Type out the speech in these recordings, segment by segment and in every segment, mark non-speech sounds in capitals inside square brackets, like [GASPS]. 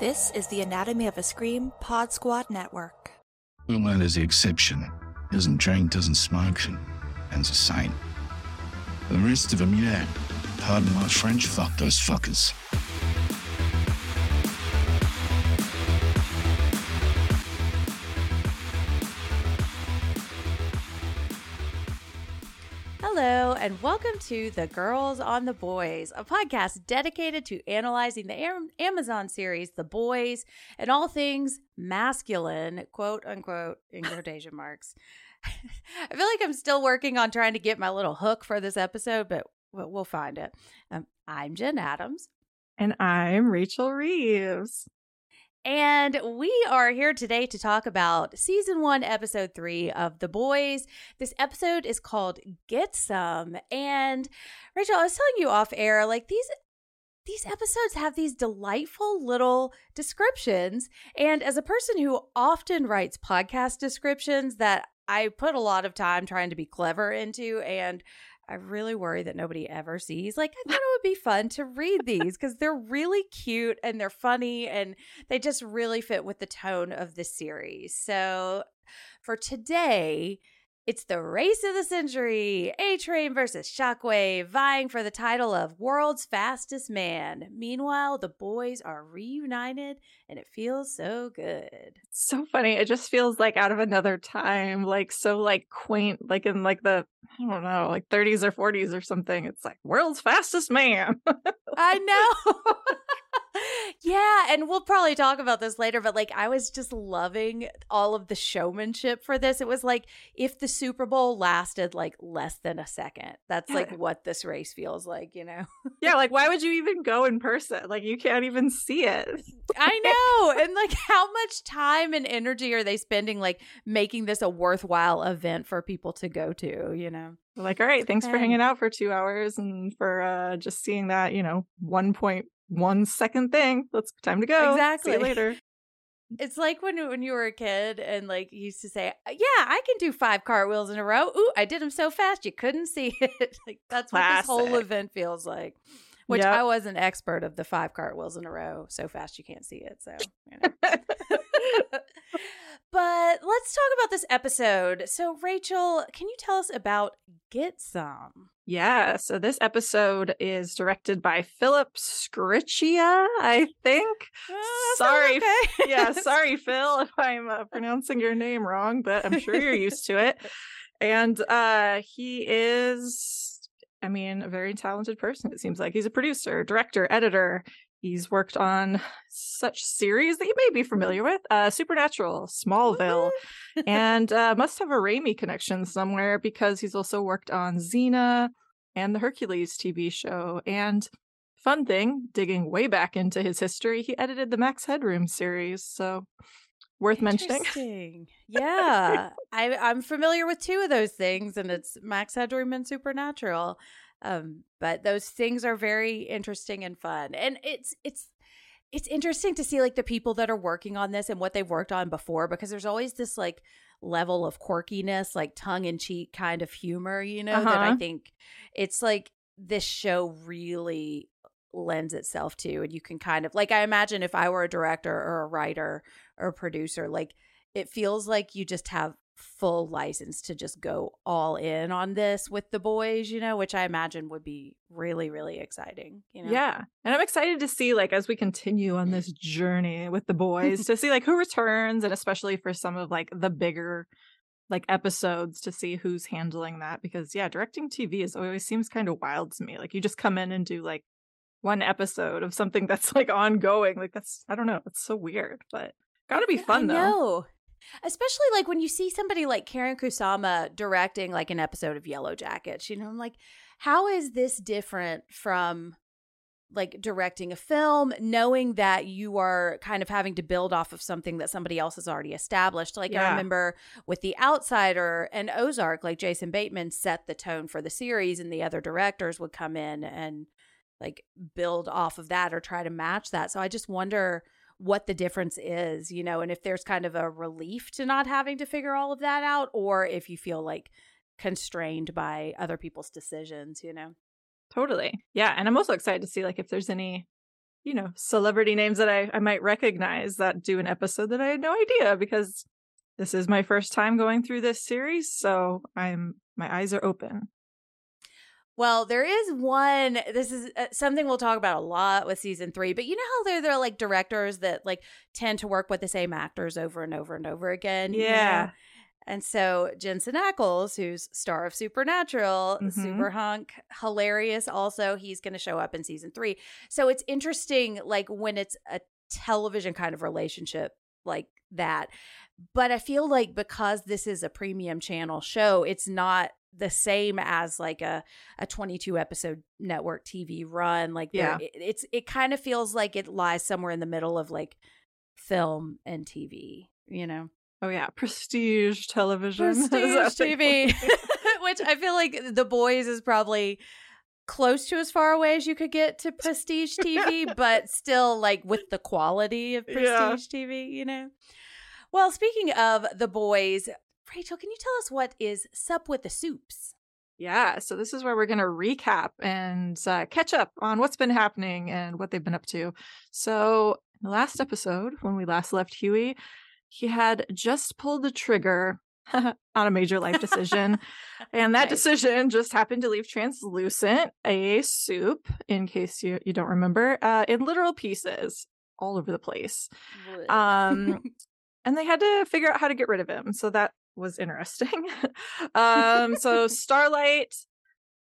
This is the Anatomy of a Scream Pod Squad Network. That is the exception. Doesn't drink, doesn't smoke, and and's a saint. The rest of them, yeah. Pardon my French, fuck those fuckers. And welcome to The Girls on the Boys, a podcast dedicated to analyzing the Amazon series The Boys and all things masculine, quote unquote, in [LAUGHS] quotation marks. [LAUGHS] I feel like I'm still working on trying to get my little hook for this episode, but we'll find it. Um, I'm Jenn Adams. And I'm Rachel Reeves. And we are here today to talk about season one, episode three of The Boys. This episode is called Get Some. And Rachel, I was telling you off air, like these these episodes have these delightful little descriptions. And as a person who often writes podcast descriptions that I put a lot of time trying to be clever into, and I really worry that nobody ever sees. Like, I thought it would be fun to read these because they're really cute and they're funny and they just really fit with the tone of the series. So, for today, it's the race of the century. A Train versus Shockwave, vying for the title of World's Fastest Man. Meanwhile, the boys are reunited and it feels so good. So funny. It just feels like out of another time, like so like quaint, like in like the I don't know, like 30s or 40s or something. It's like world's fastest man. I [LAUGHS] know. [LAUGHS] yeah, and we'll probably talk about this later, but like I was just loving all of the showmanship for this. It was like if the Super Bowl lasted like less than a second. That's like [LAUGHS] what this race feels like, you know? yeah, like why [LAUGHS] would you even go in person? Like you can't even see it. [LAUGHS] I know. And like how much time and energy are they spending like making this a worthwhile event for people to go to, you know? like, all right, thanks for hanging out for two hours and for uh just seeing that, you know, one point one second thing. Let's time to go. Exactly. See you later. It's like when when you were a kid and like you used to say, uh, "Yeah, I can do five cartwheels in a row." Ooh, I did them so fast you couldn't see [LAUGHS] it. like that's what this whole event feels like. Which Yep. I was an expert of the five cartwheels in a row, so fast you can't see it. So, you know. [LAUGHS] [LAUGHS] but let's talk about this episode. So, Rachel, can you tell us about Get Some? Yeah, so this episode is directed by Philip Sgriccia, I think. Uh, Sorry. okay. [LAUGHS] yeah, [LAUGHS] sorry, Phil, if I'm uh, pronouncing your name wrong, but I'm sure you're used to it. [LAUGHS] And uh he is, I mean, a very talented person. It seems like he's a producer, director, editor. He's worked on such series that you may be familiar with: uh, Supernatural, Smallville, [LAUGHS] and uh, must have a Raimi connection somewhere because he's also worked on Xena and the Hercules TV show. And fun thing, digging way back into his history, he edited the Max Headroom series. So worth mentioning. [LAUGHS] Yeah, I, I'm familiar with two of those things, and it's Max Headroom and Supernatural. Um, but those things are very interesting and fun, and it's it's it's interesting to see like the people that are working on this and what they've worked on before, because there's always this like level of quirkiness, like tongue in cheek kind of humor, you know, that I Uh-huh. think it's like this show really lends itself to and you can kind of like i imagine if i were a director or a writer or a producer like it feels like you just have full license to just go all in on this with the boys you know which i imagine would be really really exciting you know Yeah. And I'm excited to see, like, as we continue on this journey with the boys, [LAUGHS] to see, like, who returns, and especially for some of, like, the bigger, like, episodes to see who's handling that. Because, yeah, directing TV is always seems kind of wild to me. Like, you just come in and do, like, one episode of something [LAUGHS] that's, like, ongoing. Like, that's, I don't know. It's so weird, but gotta be fun, though. Especially like when you see somebody like Karyn Kusama directing like an episode of Yellow Jackets, you know, I'm like, how is this different from like directing a film, knowing that you are kind of having to build off of something that somebody else has already established? Like I remember with The Outsider and Ozark, like Jason Bateman set the tone for the series, and the other directors would come in and like build off of that or try to match that. So I just wonder what the difference is, you know, and if there's kind of a relief to not having to figure all of that out, or if you feel like constrained by other people's decisions, you know. Totally. Yeah. And I'm also excited to see, like, if there's any you know, celebrity names that I, I might recognize that do an episode that I had no idea because this is my first time going through this series. So I'm, my eyes are open. Well, there is one. This is uh, something we'll talk about a lot with season three. But you know how there there are like directors that like tend to work with the same actors over and over and over again. you know? Yeah. And so Jensen Ackles, who's star of Supernatural, Mhm. super hunk, hilarious. Also, he's going to show up in season three. So it's interesting, like when it's a television kind of relationship like that. But I feel like because this is a premium channel show, it's not the same as like a a 22 episode network TV run. Like Yeah. it, it's it kind of feels like it lies somewhere in the middle of like film and TV. You know Oh yeah, prestige television. [LAUGHS] Prestige TV, [LAUGHS] which I feel like The Boys is probably close to as far away as you could get to [LAUGHS] prestige TV, but still like with the quality of prestige Yeah. TV, you know. Well, speaking of The Boys, Rachel, can you tell us what is Sup with the Soups? Yeah, so this is where we're going to recap and uh, catch up on what's been happening and what they've been up to. So, in the last episode, when we last left Hughie, he had just pulled the trigger [LAUGHS] on a major life decision. [LAUGHS] and that decision just happened to leave translucent a soup, in case you, you don't remember, uh, in literal pieces all over the place. Um, [LAUGHS] and they had to figure out how to get rid of him. So that was interesting. [LAUGHS] um, so Starlight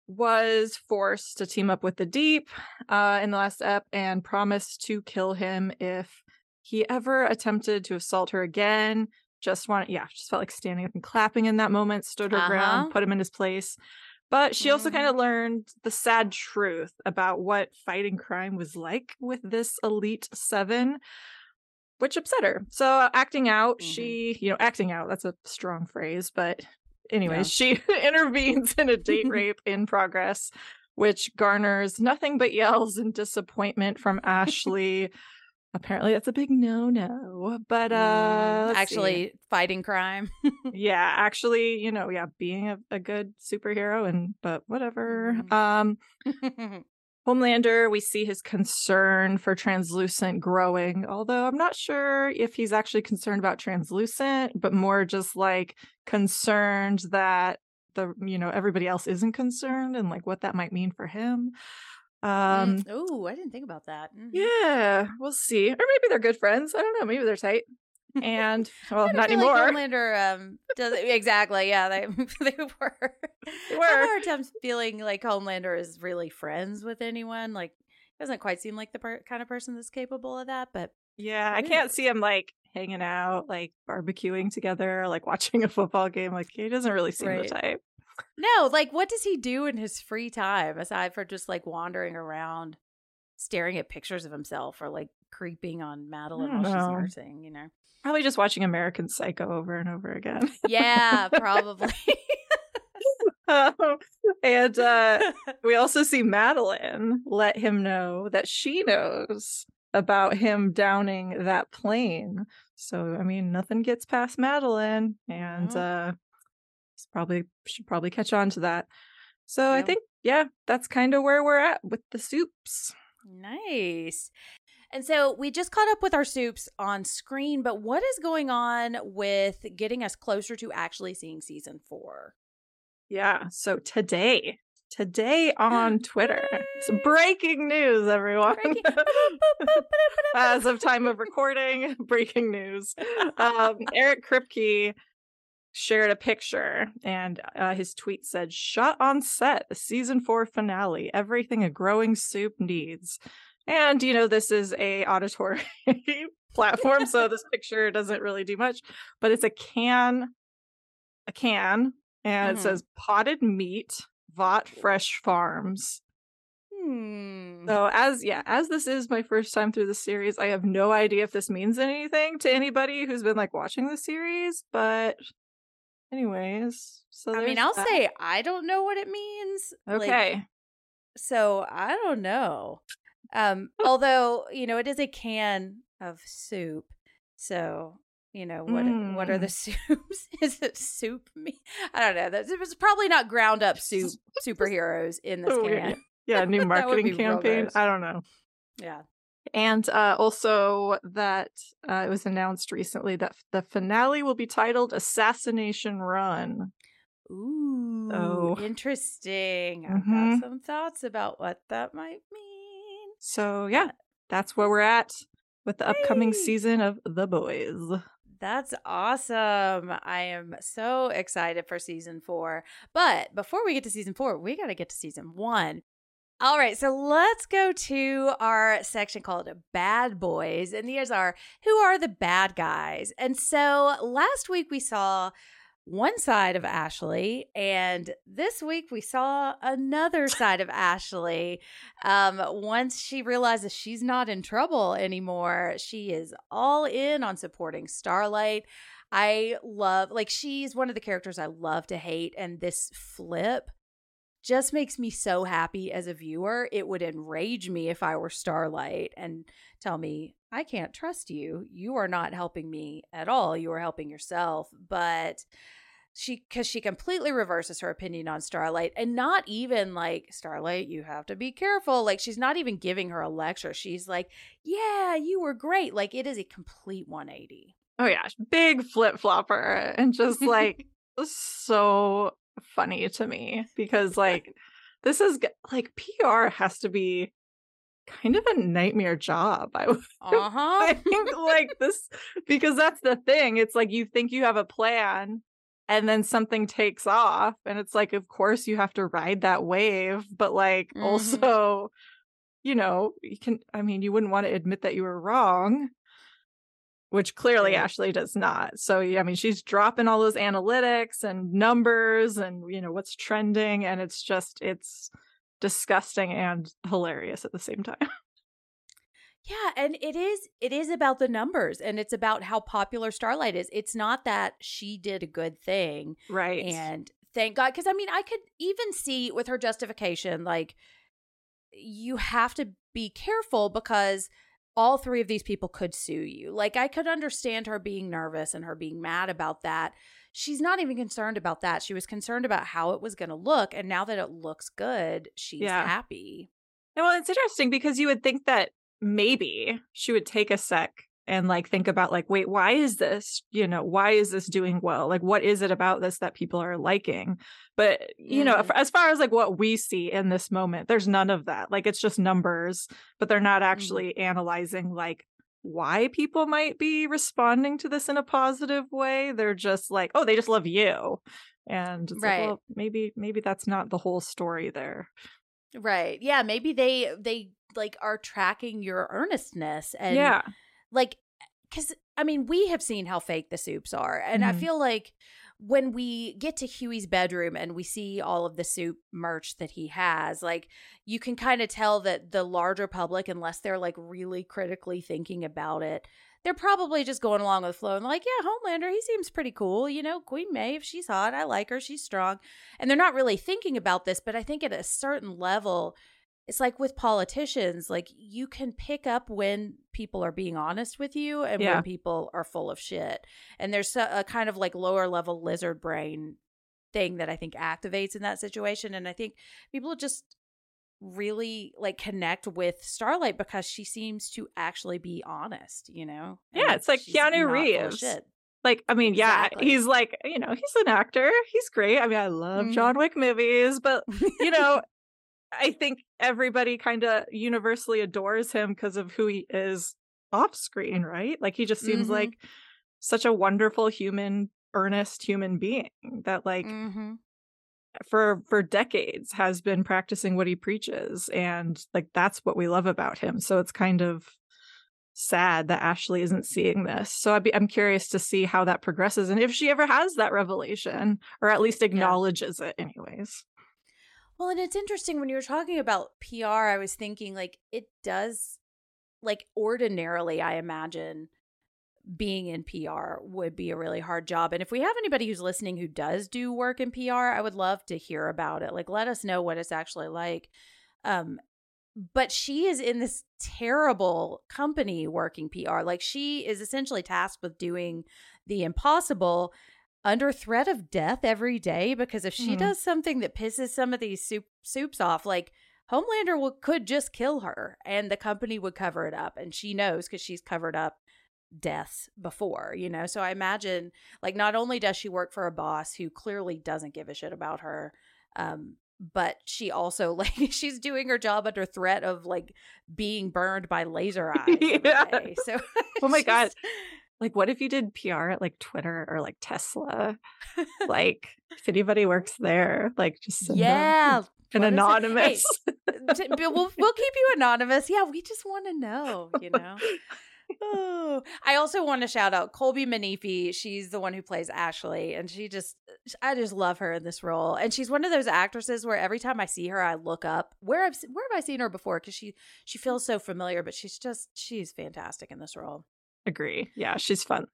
was forced to team up with the Deep uh, in the last ep and promised to kill him if he ever attempted to assault her again. Just wanted, yeah, just felt like standing up and clapping in that moment, stood her Uh-huh. ground, put him in his place. But she also kind of learned the sad truth about what fighting crime was like with this Elite Seven, which upset her. So, acting out, Mhm. she, you know, acting out, that's a strong phrase, but anyways, she [LAUGHS] intervenes in a date [LAUGHS] rape in progress, which garners nothing but yells and disappointment from Ashley. Apparently, that's a big no no. But, uh, Mm, see. actually fighting crime. [LAUGHS] yeah actually you know yeah being a, a good superhero and but whatever Mhm. um homelander we see his concern for translucent growing although i'm not sure if he's actually concerned about translucent but more just like concerned that the you know everybody else isn't concerned and like what that might mean for him um oh, I didn't think about that. Mhm. yeah we'll see or maybe they're good friends i don't know maybe they're tight and [LAUGHS] well not feel like anymore Homelander um does exactly. Yeah, they [LAUGHS] they were. They I were. have a hard time feeling like Homelander is really friends with anyone. Like, doesn't quite seem like the per- kind of person that's capable of that. But Yeah, I can't knows? see him like hanging out, like barbecuing together, like [LAUGHS] watching a football game. Like he doesn't really seem Right. the type. no, like, what does he do in his free time aside for just like wandering around, staring at pictures of himself or like creeping on Madelyn while don't she's know. nursing? You know? Probably just watching American Psycho over and over again. Yeah, [LAUGHS] probably. Um, and uh [LAUGHS] we also see Madelyn let him know that she knows about him downing that plane. So I mean, nothing gets past Madelyn, and uh probably should probably catch on to that. So I think yeah, that's kind of where we're at with the soups. Nice. And so we just caught up with our soups on screen, but what is going on with getting us closer to actually seeing season four? Yeah. So today, today on [GASPS] Twitter, it's breaking news, everyone. Breaking- [LAUGHS] As of time of [LAUGHS] recording, [LAUGHS] breaking news. Um, Eric Kripke shared a picture, and uh, his tweet said, "Shot on set, the season four finale. Everything a growing soup needs." And you know, this is a auditory [LAUGHS] platform, so this [LAUGHS] picture doesn't really do much, but it's a can, a can, and Mhm. it says potted meat, Vought Fresh Farms. Hmm. So as yeah, as this is my first time through the series, I have no idea if this means anything to anybody who's been like watching the series, but anyways, so I mean, I'll that. say I don't know what it means. like, okay. so I don't know. Um, [LAUGHS] although, you know, it is a can of soup. So, you know, what what are the soups? [LAUGHS] is it soup meat? I don't know. That's it was probably not ground up soup superheroes in this Oh, can. yeah, new [LAUGHS] marketing campaign. I don't know. Yeah. And uh, also that uh, it was announced recently that the finale will be titled Assassination Run. Ooh, Oh. interesting. I've Mhm. got some thoughts about what that might mean. So yeah, that's where we're at with the upcoming season of The Boys. That's awesome. I am so excited for season four. But before we get to season four, we got to get to season one. All right, so let's go to our section called Bad Boys. And these are who are the bad guys. And so last week we saw one side of Ashley, and this week we saw another side of Ashley. Um, once she realizes she's not in trouble anymore, she is all in on supporting Starlight. I love, like, she's one of the characters I love to hate, and this flip just makes me so happy as a viewer. It would enrage me if I were Starlight and tell me, I can't trust you. You are not helping me at all. You are helping yourself. But she, because she completely reverses her opinion on Starlight and not even like, Starlight, you have to be careful. Like, she's not even giving her a lecture. She's like, Yeah, you were great. Like, it is a complete 180. Oh yeah, big flip flopper and just like [LAUGHS] so funny to me because [LAUGHS] like this is like PR has to be kind of a nightmare job. I would [LAUGHS] uh-huh. think like this because that's the thing. It's like you think you have a plan and then something takes off and it's like of course you have to ride that wave, but like Mhm. also you know, you can I mean you wouldn't want to admit that you were wrong. Which clearly Right. Ashley does not. So yeah, I mean she's dropping all those analytics and numbers and you know what's trending and it's just it's disgusting and hilarious at the same time. Yeah, and it is it is about the numbers and it's about how popular Starlight is. It's not that she did a good thing Right. and thank God cuz I mean I could even see with her justification like you have to be careful because all three of these people could sue you. Like I could understand her being nervous and her being mad about that. She's not even concerned about that. She was concerned about how it was going to look and now that it looks good, she's Yeah. happy. Yeah, well, it's interesting because you would think that maybe she would take a sec and like think about like, wait, why is this? You know, why is this doing well? Like, what is it about this that people are liking? But you know, Mhm. as far as like what we see in this moment, there's none of that. Like, it's just numbers, but they're not actually analyzing like why people might be responding to this in a positive way. They're just like, oh, they just love you. And it's Right. like, well, maybe maybe that's not the whole story there. Right. Yeah, maybe they they like are tracking your earnestness and yeah. like cuz I mean, we have seen how fake the soups are and I Mhm. feel like when we get to Hughie's bedroom and we see all of the soup merch that he has, like you can kind of tell that the larger public unless they're like really critically thinking about it, they're probably just going along with the flow and like, yeah, Homelander, he seems pretty cool. You know, Queen Maeve, she's hot. I like her. She's strong. And they're not really thinking about this, but I think at a certain level, it's like with politicians, like you can pick up when people are being honest with you and Yeah. when people are full of shit. And there's a, a kind of like lower level lizard brain thing that I think activates in that situation. And I think people just really like connect with Starlight because she seems to actually be honest, you know? Yeah, it's like Keanu not full of Reeves. Like, I mean, yeah, Exactly. he's like, you know, he's an actor. He's great. I mean, I love Mhm. John Wick movies, but you know, I think everybody kind of universally adores him because of who he is off screen, right? Like he just seems Mhm. like such a wonderful human, earnest human being that like Mhm. for for decades has been practicing what he preaches and like that's what we love about him. So it's kind of sad that Ashley isn't seeing this. So I'd be, I'm curious to see how that progresses and if she ever has that revelation or at least acknowledges it anyways. Well, and it's interesting when you were talking about PR, I was thinking like it does like ordinarily I imagine being in PR would be a really hard job. And if we have anybody who's listening who does do work in PR, I would love to hear about it. Like let us know what it's actually like. Um but she is in this terrible company working PR. Like she is essentially tasked with doing the impossible under threat of death every day because if she Mhm. does something that pisses some of these soup soups off, like Homelander will, could just kill her and the company would cover it up. And she knows because she's covered up deaths before, you know? So I imagine, like, not only does she work for a boss who clearly doesn't give a shit about her, um, but she also [LAUGHS] like she's doing her job under threat of like being burned by laser [LAUGHS] eyes. yeah. So oh my [LAUGHS] god, like what if you did PR at like Twitter or like Tesla? [LAUGHS] like if anybody works there, like just yeah, [LAUGHS] an anonymous. Uh, hey, we'll we'll keep you anonymous. Yeah, we just want to know, you know. oh, I also want to shout out Colby Minifie. She's the one who plays Ashley, and she just, uh, I just love her in this role. And she's one of those actresses where every time I see her, I look up where I've where have I seen her before? Because she she feels so familiar, but she's just she's fantastic in this role. Agree. Yeah, she's fun.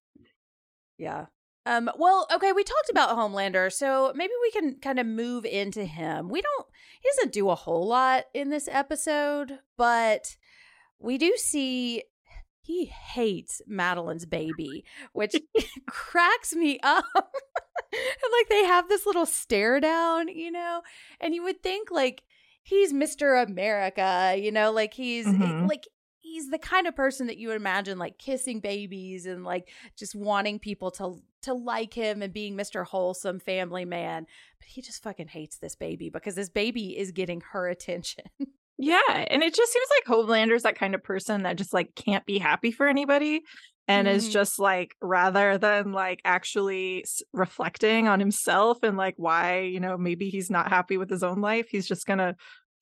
Yeah. Um, well, okay, we talked about Homelander, so maybe we can kind of move into him. We don't he doesn't do a whole lot in this episode, but we do see he hates Madelyn's baby, which [LAUGHS] [LAUGHS] cracks me up. and [LAUGHS] like they have this little stare down, you know? And you would think like he's Mr. America, you know, like he's mm-hmm. like he's the kind of person that you would imagine like kissing babies and like just wanting people to to like him and being Mr. Wholesome family man. But he just fucking hates this baby because this baby is getting her attention. [LAUGHS] Yeah, and it just seems like Homelander's that kind of person that just like can't be happy for anybody and mm-hmm. is just like rather than like actually reflecting on himself and like why, you know, maybe he's not happy with his own life, he's just going to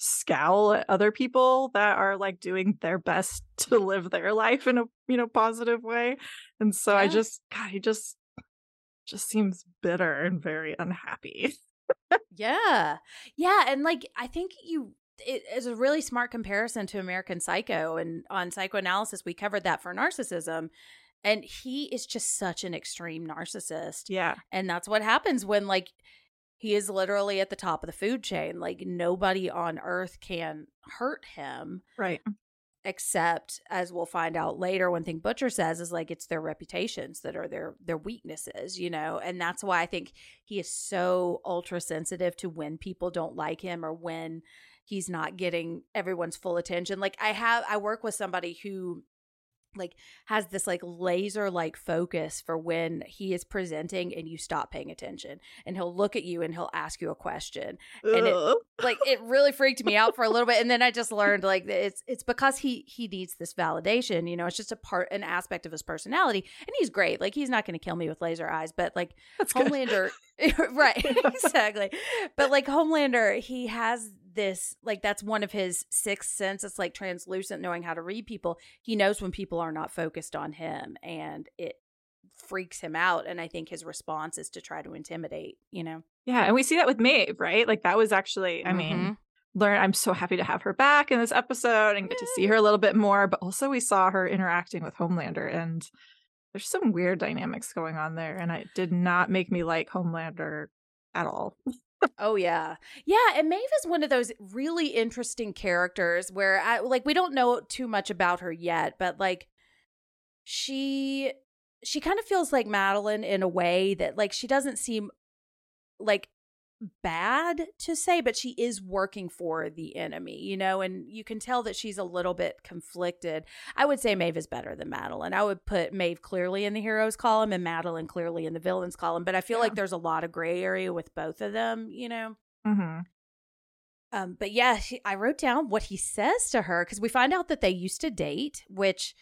scowl at other people that are like doing their best [LAUGHS] to live their life in a, you know, positive way. And so yeah. I just god, he just just seems bitter and very unhappy. yeah. Yeah, and like I think you it is a really smart comparison to American Psycho. And on psychoanalysis, we covered that for narcissism. And he is just such an extreme narcissist. Yeah. And that's what happens when, like, he is literally at the top of the food chain. Like, nobody on earth can hurt him. Right. Mm. Except, as we'll find out later, one thing Butcher says is like it's their reputations that are their their weaknesses, you know, and that's why I think he is so ultra sensitive to when people don't like him or when he's not getting everyone's full attention. Like I have I work with somebody who like has this like laser like focus for when he is presenting and you stop paying attention and he'll look at you and he'll ask you a question and it like it really freaked me out for a little bit and then i just learned like it's it's because he he needs this validation you know it's just a part an aspect of his personality and he's great like he's not going to kill me with laser eyes but like That's homelander [LAUGHS] right exactly. But like homelander he has this like that's one of his sixth sense it's like translucent knowing how to read people. He knows when people are not focused on him and it freaks him out and i think his response is to try to intimidate you know? Yeah and we see that with maeve right? Like that was actually i mm-hmm. mean learn i'm so happy to have her back in this episode and get to see her a little bit more but also we saw her interacting with homelander and there's some weird dynamics going on there and it did not make me like homelander at all. [LAUGHS] Oh yeah. Yeah and maeve is one of those really interesting characters where I, like we don't know too much about her yet but like she she kind of feels like madelyn in a way that like she doesn't seem like bad to say, but she is working for the enemy, you know, and you can tell that she's a little bit conflicted. I would say Maeve is better than Madelyn. I would put Maeve clearly in the heroes column and Madelyn clearly in the villains column, but I feel yeah. like there's a lot of gray area with both of them, you know. Mm-hmm. Um, but yeah, she, I wrote down what he says to her because we find out that they used to date, which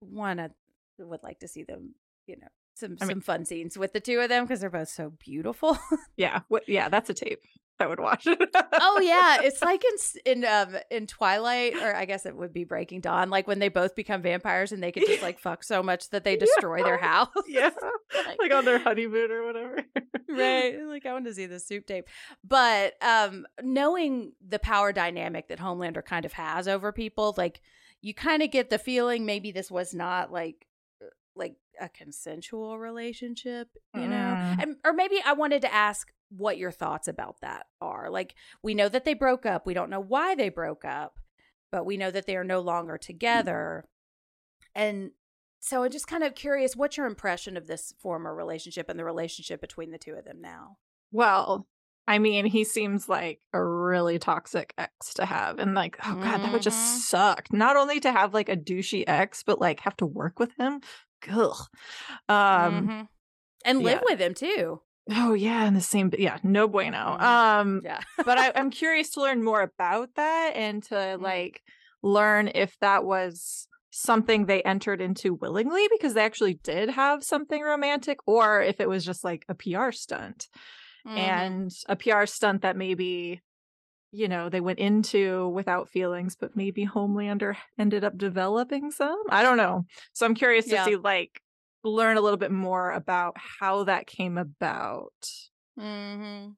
one I would like to see them, you know, some I mean, some fun scenes with the two of them because they're both so beautiful. [LAUGHS] yeah, what, yeah, that's a tape I would watch. oh yeah, it's [LAUGHS] like in in um in Twilight, or I guess it would be Breaking Dawn, like when they both become vampires and they could just [LAUGHS] like fuck so much that they destroy yeah. their house. yeah, like, like on their honeymoon or whatever. right, like I want to see the soup tape, but um knowing the power dynamic that Homelander kind of has over people, like you kind of get the feeling maybe this was not like like a consensual relationship, you know? Mm. And, or maybe I wanted to ask what your thoughts about that are. Like, we know that they broke up. We don't know why they broke up, but we know that they are no longer together. And so I'm just kind of curious what's your impression of this former relationship and the relationship between the two of them now? Well, I mean, he seems like a really toxic ex to have. And like, oh God, that would just suck. Not only to have like a douchey ex, but like have to work with him. Ugh. Um, Mhm. and live yeah. with him too. oh yeah, in the same yeah, no bueno. Mhm. Um Yeah. but I, I'm [LAUGHS] curious to learn more about that and to Mm. like learn if that was something they entered into willingly because they actually did have something romantic or if it was just like a PR stunt Mhm. and a PR stunt that maybe you know they went into without feelings but maybe Homelander ended up developing some I don't know so I'm curious to Yeah. see like learn a little bit more about how that came about hmm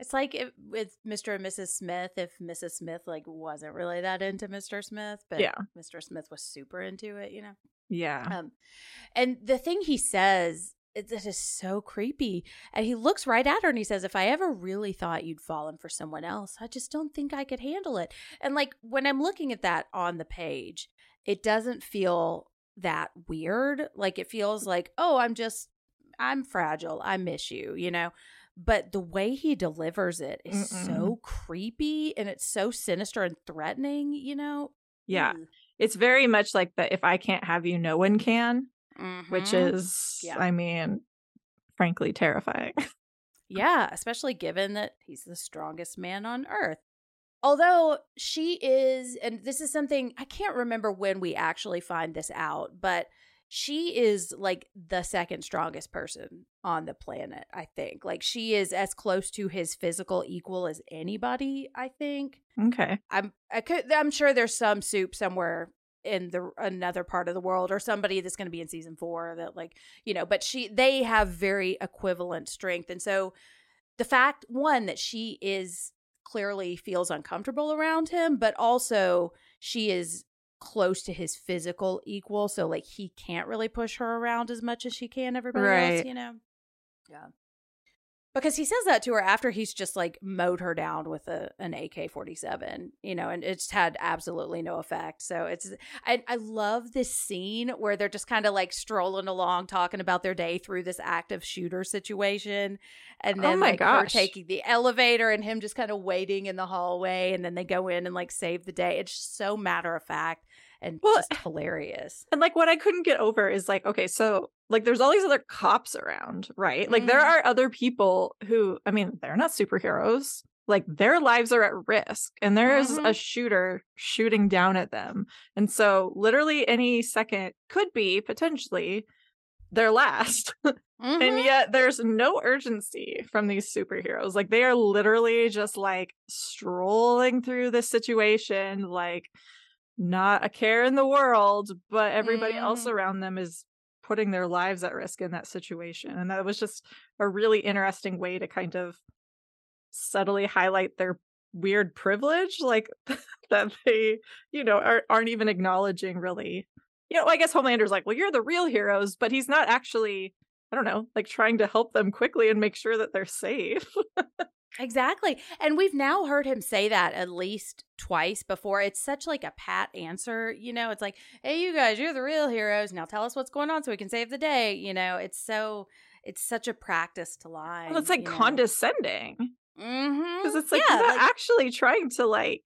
It's like if, with Mr. and Mrs. Smith, if Mrs. Smith like wasn't really that into Mr. Smith, but Yeah. Mr. Smith was super into it, you know. yeah Um, and the thing he says it, it is so creepy, and he looks right at her and he says, "If I ever really thought you'd fallen for someone else, I just don't think I could handle it." And like when I'm looking at that on the page, it doesn't feel that weird. Like it feels like, oh, I'm just, I'm fragile. I miss you, you know. But the way he delivers it is so creepy and it's so sinister and threatening, you know. yeah Ugh. it's very much like the if I can't have you, no one can, which Mhm. is, Yeah. I mean, frankly terrifying. [LAUGHS] Yeah, especially given that he's the strongest man on earth. Although she is, and this is something I can't remember when we actually find this out, but she is like the second strongest person on the planet, I think. Like she is as close to his physical equal as anybody, I think. okay. I'm I could I'm sure there's some soup somewhere in the another part of the world or somebody that's going to be in season 4 that like you know but she they have very equivalent strength. And so the fact one that she is clearly feels uncomfortable around him but also she is close to his physical equal so like he can't really push her around as much as she can everybody else you know? Yeah because he says that to her after he's just like mowed her down with a an AK forty seven, you know, and it's had absolutely no effect. So it's I I love this scene where they're just kind of like strolling along, talking about their day through this active shooter situation, and Oh then my like her gosh. taking the elevator and him just kind of waiting in the hallway, and then they go in and like save the day. It's just so matter of fact and Well, just hilarious. And like what I couldn't get over is like, okay, so like there's all these other cops around, right? Like there Mhm. are other people who, I mean, they're not superheroes. Like their lives are at risk and there is Mhm. a shooter shooting down at them. And so literally any second could be potentially their last. [LAUGHS] and Mhm. yet there's no urgency from these superheroes. Like they are literally just like strolling through this situation, like not a care in the world, but everybody else Mhm. around them is putting their lives at risk in that situation. And that was just a really interesting way to kind of subtly highlight their weird privilege, like [LAUGHS] that they, you know, are, aren't even acknowledging really. You know, I guess Homelander's like, well, you're the real heroes, but he's not actually, I don't know, like trying to help them quickly and make sure that they're safe. [LAUGHS] Exactly. And we've now heard him say that at least twice before. It's such like a pat answer, you know. It's like, "Hey you guys, you're the real heroes. Now tell us what's going on so we can save the day." You know, it's so it's such a practice to lie. well, it's like condescending. Mhm. because it's like yeah, like- actually trying to like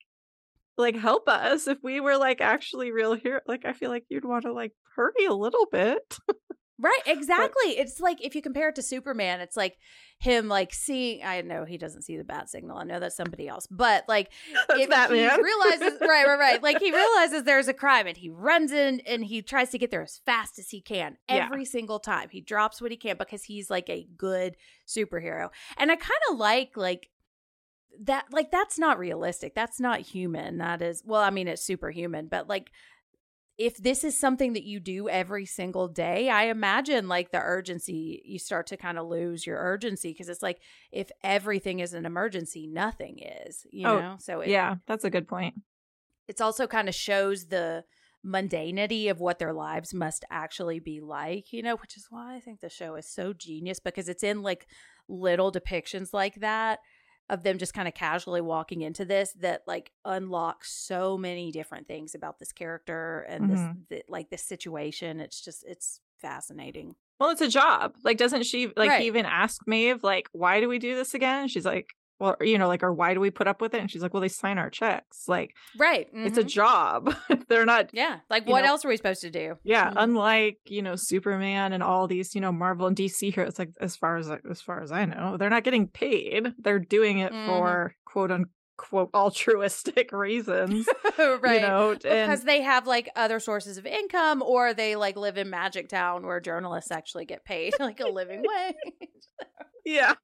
like help us if we were like actually real here like i feel like you'd want to like hurry a little bit [LAUGHS] Right, exactly. it's like if you compare it to Superman, it's like him like seeing I know he doesn't see the bat signal. I know that's somebody else. But like [LAUGHS] if Batman. he realizes [LAUGHS] right, right, right. Like he realizes there's a crime and he runs in and he tries to get there as fast as he can Yeah. every single time. He drops what he can because he's like a good superhero. And I kind of like like that like that's not realistic. That's not human. That is well, I mean it's superhuman, but like if this is something that you do every single day, I imagine like the urgency, you start to kind of lose your urgency because it's like if everything is an emergency, nothing is, you Oh, know? So it, yeah that's a good point it's also kind of shows the mundanity of what their lives must actually be like, you know, which is why I think the show is so genius because it's in like little depictions like that of them just kind of casually walking into this that like unlocks so many different things about this character and this mm-hmm. th- like this situation. It's just it's fascinating. well it's a job like doesn't she like Right. even ask maeve like why do we do this again she's like well, you know, like, or why do we put up with it? And she's like, well, they sign our checks. Like, Right. it's a mhm. job. [LAUGHS] They're not, yeah. Like what know- else are we supposed to do? yeah, Mhm. unlike, you know, Superman and all these, you know, Marvel and DC heroes, like, as far as, as far as I know, they're not getting paid. They're doing it Mhm. for quote unquote altruistic [LAUGHS] reasons, [LAUGHS] right. you know, because and they have like other sources of income or they like live in magic town where journalists actually get paid like a living wage [LAUGHS] yeah.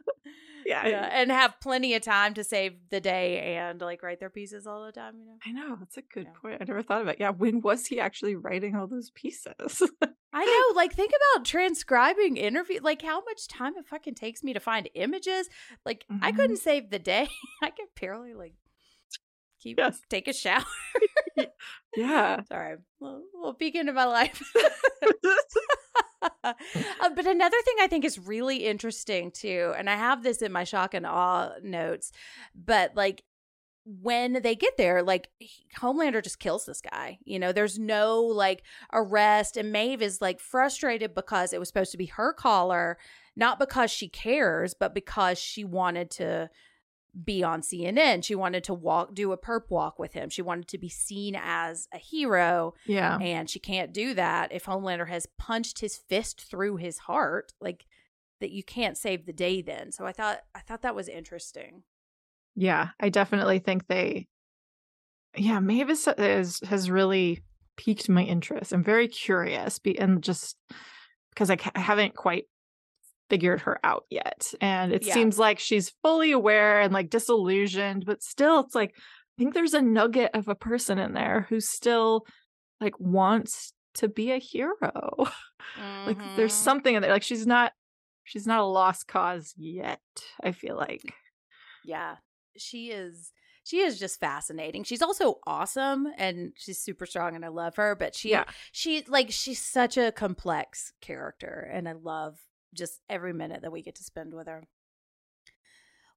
Yeah. yeah, and have plenty of time to save the day and like write their pieces all the time you know I know that's a good Yeah. point. I never thought about. It. Yeah, when was he actually writing all those pieces? i know like think about transcribing interview like how much time it fucking takes me to find images like i Mhm. couldn't save the day [LAUGHS] i could barely like keep Yes. take a shower yeah. [LAUGHS] sorry little, little peek into my life [LAUGHS] [LAUGHS] uh, but another thing I think is really interesting too, and I have this in my shock and awe notes, but like when they get there, like Homelander just kills this guy. You know, there's no like arrest, and Maeve is like frustrated because it was supposed to be her caller, not because she cares, but because she wanted to be on CNN. She wanted to walk, do a perp walk with him. She wanted to be seen as a hero Yeah. and she can't do that if Homelander has punched his fist through his heart like that you can't save the day then so I thought I thought that was interesting Yeah. I definitely think they. Yeah, Mavis is has really piqued my interest. I'm very curious, be, and just because I, I haven't quite figured her out yet, and it Yeah. seems like she's fully aware and like disillusioned, but still, it's like I think there's a nugget of a person in there who still like wants to be a hero. [LAUGHS] like there's Mhm. something in there. Like she's not she's not a lost cause yet. I feel like. yeah she is she is just fascinating she's also awesome and she's super strong and I love her but she Yeah. she like she's such a complex character and I love just every minute that we get to spend with her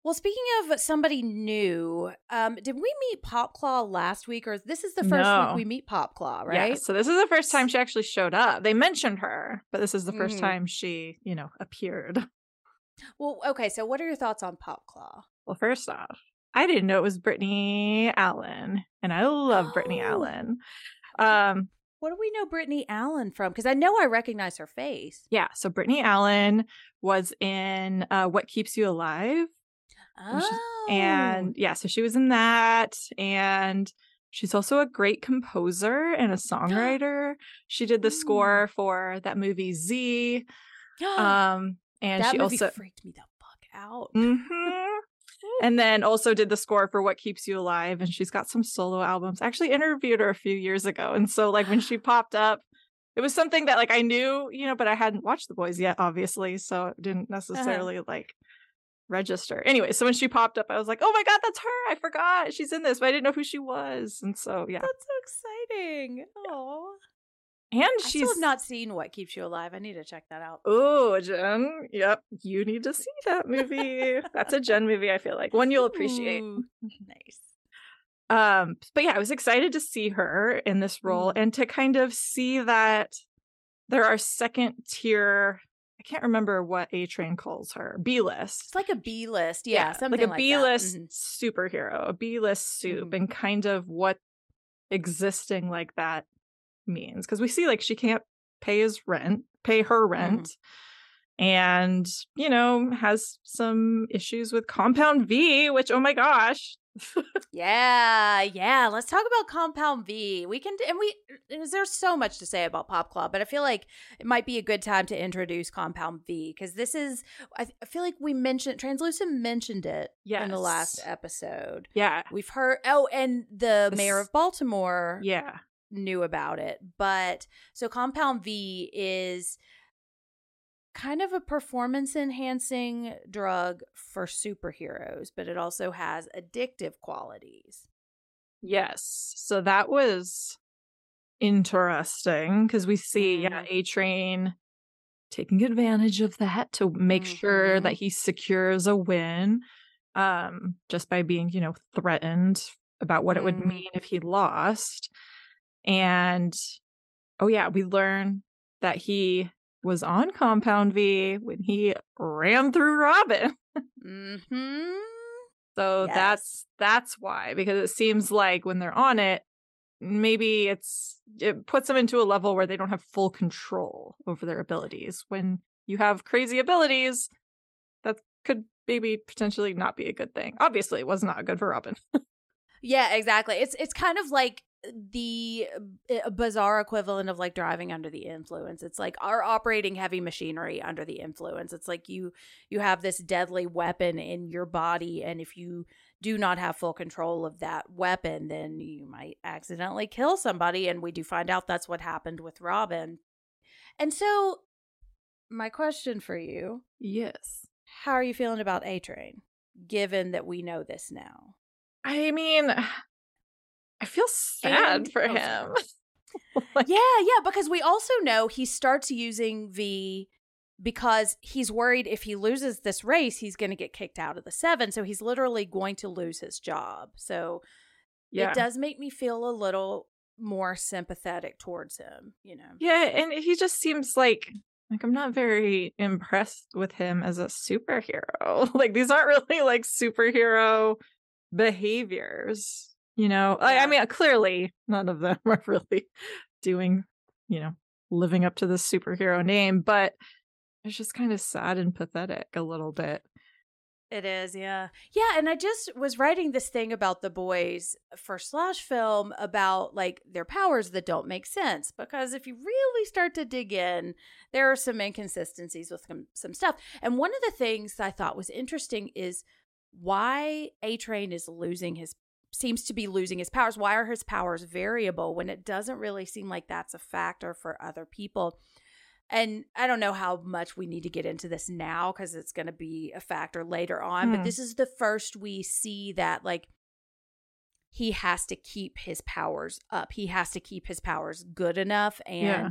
well, speaking of somebody new, um, did we meet Popclaw last week, or is this is the first No. week we meet Popclaw, right? Yeah, right? so this is the first time she actually showed up. They mentioned her, but this is the 1st Mhm. time she, you know, appeared. [LAUGHS] Well, okay. So, what are your thoughts on Popclaw? Well, first off, I didn't know it was Brittany Allen, and I love Brittany Oh. Allen. Um, What do we know Brittany Allen from? Because I know I recognize her face. yeah, so Brittany Allen was in uh, What Keeps You Alive, Oh, and yeah, so she was in that, and she's also a great composer and a [GASPS] songwriter. she did the score for that movie Z. [GASPS] Um, and that she movie also freaked me the fuck out. Mhm. And then also did the score for What Keeps You Alive. And she's got some solo albums. I actually interviewed her a few years ago. And so, like, when she [GASPS] popped up, it was something that, like, I knew, you know, but I hadn't watched The Boys yet, obviously. So it didn't uh-huh. necessarily, like, register. Anyway, so when she popped up, I was like, oh my God, that's her. I forgot she's in this, but I didn't know who she was. And so, yeah. That's so exciting. Oh, And I still have not seen What Keeps You Alive. I need to check that out. Oh, Jenn. Yep. You need to see that movie. That's a Jenn movie, I feel like. One you'll appreciate. Ooh, nice. Um, but yeah, I was excited to see her in this role Mhm. and to kind of see that there are second tier. I can't remember what A Train calls her. B list. It's like a B list. Yeah, something like a like B list Mhm. superhero, a B list soup, Mhm. and kind of what existing like that means. Because we see like she can't pay his rent, pay Mm-hmm. her rent, and you know has some issues with Compound V. Which oh my gosh, [LAUGHS] Yeah, yeah. Let's talk about Compound V. We can, and we, there's so much to say about Popclaw, but I feel like it might be a good time to introduce Compound V because this is, I, I feel like we mentioned, Translucent mentioned it in the last episode. yeah, We've heard, oh, and the This- mayor of Baltimore yeah. Knew about it. But so Compound V is kind of a performance enhancing drug for superheroes, but it also has addictive qualities. Yes. So that was interesting because we see, yeah, Mhm. A Train taking advantage of that to make sure Mhm. that he secures a win um just by being, you know, threatened about what it would Mhm. mean if he lost. And oh yeah, we learn that he was on Compound V when he ran through Robin. [LAUGHS] Hmm. So Yes. that's that's why because it seems like when they're on it, maybe it's it puts them into a level where they don't have full control over their abilities. When you have crazy abilities, that could maybe potentially not be a good thing. Obviously, it was not good for Robin. [LAUGHS] Yeah, exactly. It's it's kind of like the uh, bizarre equivalent of like driving under the influence. It's like our operating heavy machinery under the influence. It's like you you have this deadly weapon in your body and if you do not have full control of that weapon, then you might accidentally kill somebody and we do find out that's what happened with Robin. And so my question for you, yes. how are you feeling about A Train given that we know this now? I mean, I feel sad And- for him. [LAUGHS] Like, Yeah, yeah, because we also know he starts using V because he's worried if he loses this race, he's going to get kicked out of the seven. So he's literally going to lose his job. So yeah. it does make me feel a little more sympathetic towards him, you know? Yeah, and he just seems like like I'm not very impressed with him as a superhero. [LAUGHS] like these aren't really like superhero behaviors, you know. I, I mean, uh, clearly none of them [LAUGHS] are really doing, you know, living up to the superhero name, but it's just kind of sad and pathetic a little bit. It is, yeah. Yeah, and I just was writing this thing about the boys for Slash Film about like their powers that don't make sense because if you really start to dig in, there are some inconsistencies with some, some stuff. And one of the things I thought was interesting is why A Train is losing his seems to be losing his powers. Why are his powers variable when it doesn't really seem like that's a factor for other people? And I don't know how much we need to get into this now because it's going to be a factor later on. But Hmm. this is the first we see that, like, he has to keep his powers up. He has to keep his powers good enough. And Yeah.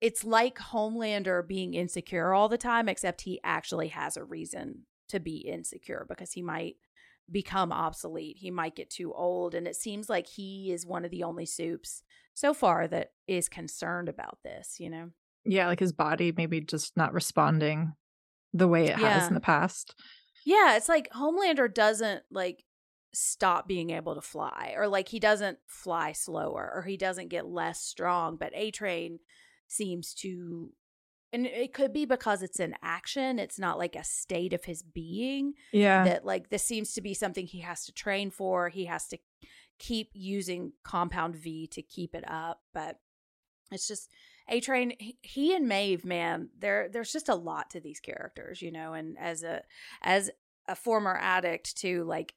it's like Homelander being insecure all the time, except he actually has a reason to be insecure because he might become obsolete. He might get too old. And it seems like he is one of the only supes so far that is concerned about this, you know? Yeah, like his body maybe just not responding the way it has in the past. Yeah, it's like Homelander doesn't like stop being able to fly or like he doesn't fly slower or he doesn't get less strong, but A Train seems to and it could be because it's an action, it's not like a state of his being Yeah. that like this seems to be something he has to train for, he has to keep using compound V to keep it up, but it's just a train he, and Maeve, man, there there's just a lot to these characters, you know, and as a as a former addict too, like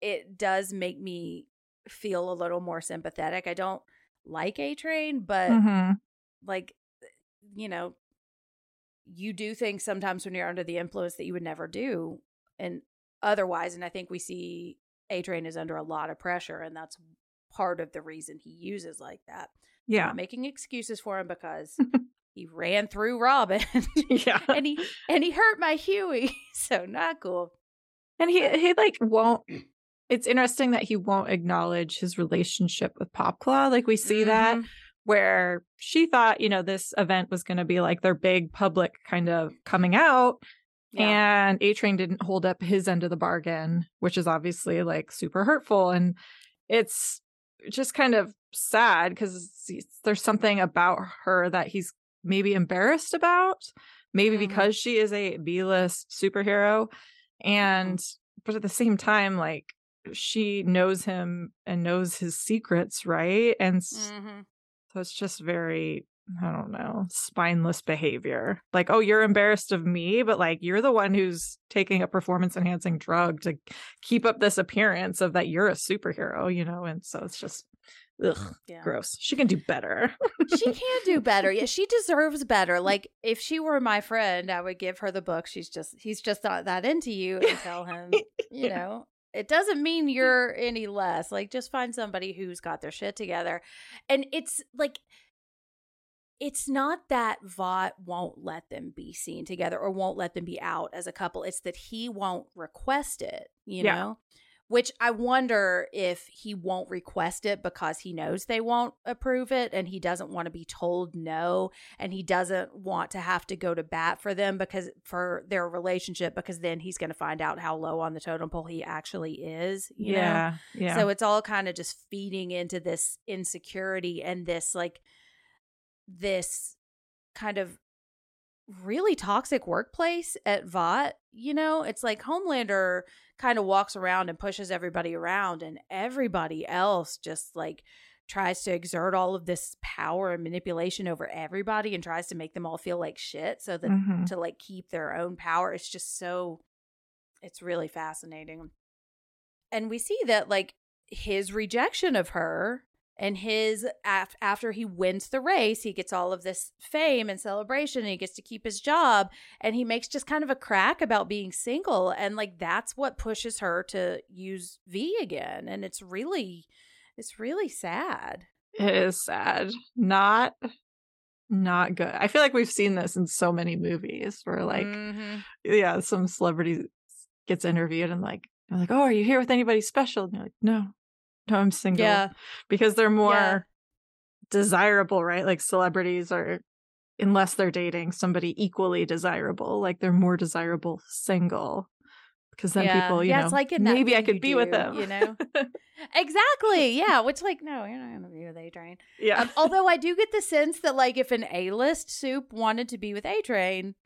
it does make me feel a little more sympathetic. I don't like A Train, but Mhm. like you know, you do things sometimes when you're under the influence that you would never do and otherwise and I think we see A Train is under a lot of pressure and that's part of the reason he uses like that Yeah. making excuses for him because [LAUGHS] he ran through Robin [LAUGHS] yeah. and he and he hurt my Hughie. [LAUGHS] So not cool. And he he like won't it's interesting that he won't acknowledge his relationship with Popclaw. Like we see that Mhm. Where she thought, you know, this event was going to be like their big public kind of coming out Yeah. and A Train didn't hold up his end of the bargain, which is obviously like super hurtful and it's just kind of sad because there's something about her that he's maybe embarrassed about, maybe Mhm. because she is a B-list superhero and but at the same time like she knows him and knows his secrets, right? And Mhm. So it's just very, I don't know, spineless behavior. Like, oh, you're embarrassed of me, but like you're the one who's taking a performance enhancing drug to keep up this appearance of that you're a superhero, you know? And so it's just, ugh, Yeah. gross. She can do better. she can do better. Yeah, she deserves better. [LAUGHS] Like if she were my friend, I would give her the book. She's just he's just not that into you and tell him, [LAUGHS] you Yeah. know, it doesn't mean hmm. you're any less. Like just find somebody who's got their shit together. And it's like it's not that Vought won't let them be seen together or won't let them be out as a couple. It's that he won't request it, you Yeah. know? Which I wonder if he won't request it because he knows they won't approve it and he doesn't want to be told no and he doesn't want to have to go to bat for them because for their relationship because then he's going to find out how low on the totem pole he actually is, you yeah. know. Yeah. So it's all kind of just feeding into this insecurity and this like this kind of really toxic workplace at Vought. You know, it's like Homelander kind of walks around and pushes everybody around, and everybody else just like tries to exert all of this power and manipulation over everybody and tries to make them all feel like shit so that Mhm. to like keep their own power. It's just so it's really fascinating. And we see that like his rejection of her and his af- after he wins the race, he gets all of this fame and celebration and he gets to keep his job and he makes just kind of a crack about being single and like that's what pushes her to use V again and it's really it's really sad. It is sad. Not not good. I feel like we've seen this in so many movies where like Mhm. yeah, some celebrity gets interviewed and like they're like, "Oh, are you here with anybody special?" And you're like, "No. [LAUGHS] No, I'm single." Yeah. Because they're more Yeah. desirable, right? Like celebrities are unless they're dating somebody equally desirable, like they're more desirable single. Because then yeah. people, you yeah, know, it's like maybe I could be with them. you know? [LAUGHS] exactly. Yeah. Which, like, no, you're not going to be with A Train. yeah. Um, although I do get the sense that, like, if an A list supe wanted to be with A Train,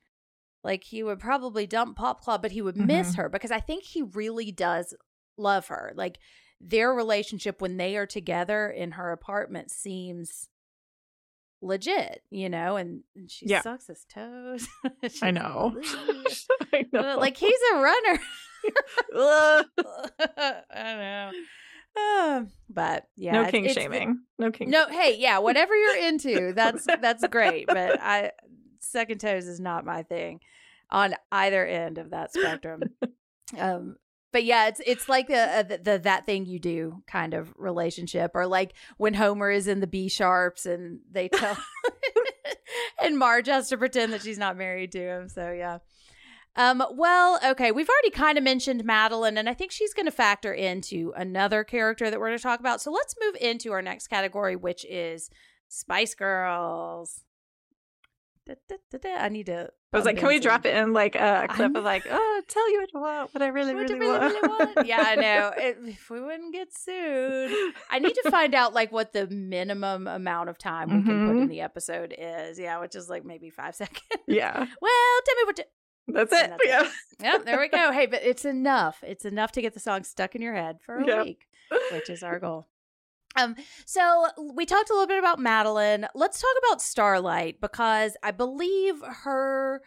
like, he would probably dump Popclaw, but he would miss Mhm. her because I think he really does love her. Like, their relationship when they are together in her apartment seems legit, you know? And, and she Yeah. sucks his toes. [LAUGHS] I know. [LAUGHS] [LAUGHS] like, I know. like, he's a runner. I don't know. Um, [SIGHS] but yeah, no king it's- shaming. No king. No, hey, yeah, whatever you're into, that's that's great. But I second toes is not my thing on either end of that spectrum. Um, but yeah, it's it's like the, the the that thing you do kind of relationship, or like when Homer is in the Be Sharps and they [LAUGHS] tell, [LAUGHS] and Marge has to pretend that she's not married to him. So yeah. Um, well, okay, we've already kind of mentioned Madelyn, and I think she's going to factor into another character that we're going to talk about. So let's move into our next category, which is Spice Girls. Da, da, da. I need to. I was like, can we drop it in like a clip I'm- of like, oh, tell you what I want, what I [LAUGHS] really, What really, really, want. really want? Yeah, I know. [LAUGHS] It, if we wouldn't get sued, I need to [LAUGHS] find out like what the minimum amount of time we can put in Mhm. the episode is. Yeah, which is like maybe five seconds. yeah, well, tell me what. To- that's it. that's it. yeah. Yep, there we go. Hey, but it's enough. It's enough to get the song stuck in your head for a Yep. week, which is our goal. Um, so we talked a little bit about Madelyn. Let's talk about Starlight because I believe her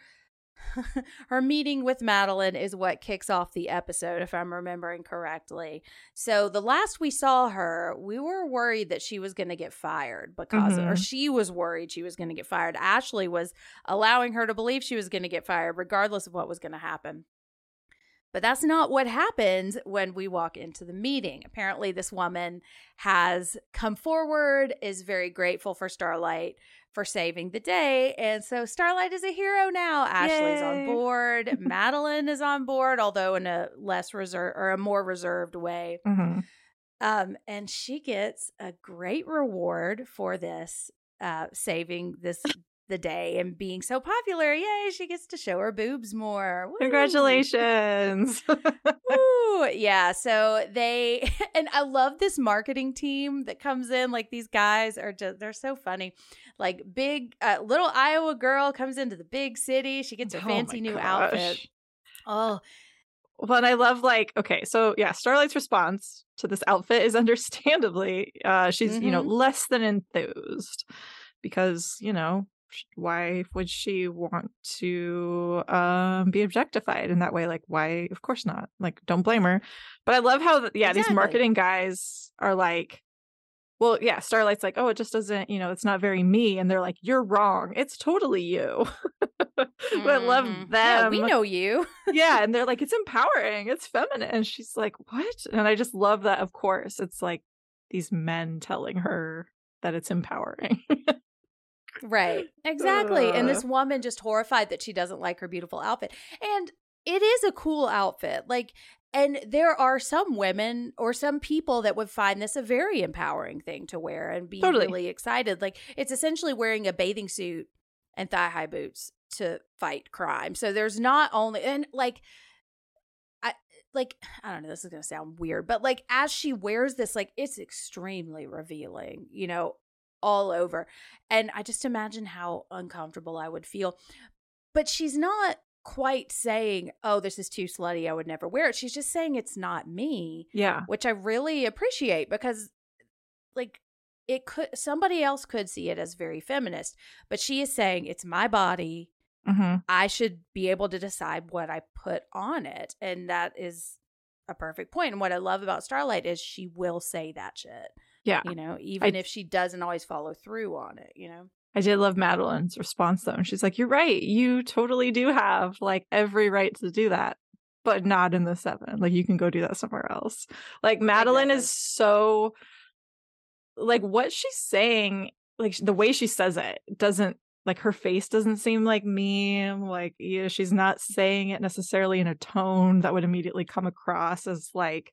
[LAUGHS] her meeting with Madelyn is what kicks off the episode, if I'm remembering correctly. So the last we saw her, we were worried that she was going to get fired because, or Mhm. she was worried she was going to get fired. Ashley was allowing her to believe she was going to get fired, regardless of what was going to happen. But that's not what happens when we walk into the meeting. Apparently, this woman has come forward, is very grateful for Starlight for saving the day. And so Starlight is a hero now. Ashley's on board. [LAUGHS] Madelyn is on board, although in a less reserved or a more reserved way. Mhm. Um, and she gets a great reward for this, uh, saving this the day and being so popular. Yay, she gets to show her boobs more. Woo. Congratulations. [LAUGHS] Woo! Yeah. So they [LAUGHS] and I love this marketing team that comes in. Like these guys are just they're so funny. Like big uh, little Iowa girl comes into the big city. She gets her Oh fancy new outfit. Oh, Well, and I love like okay, so yeah, Starlight's response to this outfit is [LAUGHS] understandably uh she's you know Mhm. less than enthused because you know why would she want to um be objectified in that way? Like why? Of course not. Like don't blame her. But i love how yeah these marketing guys are like well yeah starlight's like oh it just doesn't you know it's not very me and they're like you're wrong. It's totally you. [LAUGHS] But i love them Yeah, we know you. yeah [LAUGHS] and they're like it's empowering. It's feminine. And she's like what? And i just love that of course it's like these men telling her that it's empowering [LAUGHS] Right. [LAUGHS] Exactly. and this uh. woman just horrified that she doesn't like her beautiful outfit. And it is a cool outfit. Like and there are some women or some people that would find this a very empowering thing to wear and be Totally. really excited. Like it's essentially wearing a bathing suit and thigh high boots to fight crime. So there's not only and like I like I don't know, this is gonna sound weird, but like as she wears this, like it's extremely revealing, you know, all over. And I just imagine how uncomfortable I would feel. But she's not quite saying, Oh, this is too slutty, I would never wear it. She's just saying it's not me Yeah. which I really appreciate because like it could somebody else could see it as very feminist, but she is saying it's my body. hmm I should be able to decide what I put on it. And that is a perfect point. And what I love about Starlight is she will say that shit. Yeah. You know, even if she doesn't always follow through on it, you know? I did love Madelyn's response though. And she's like, You're right. You totally do have like every right to do that, but not in the seven. Like you can go do that somewhere else. Like Madeline is so like what she's saying, like the way she says it doesn't like her face doesn't seem like mean. Like, yeah, she's not saying it necessarily in a tone that would immediately come across as like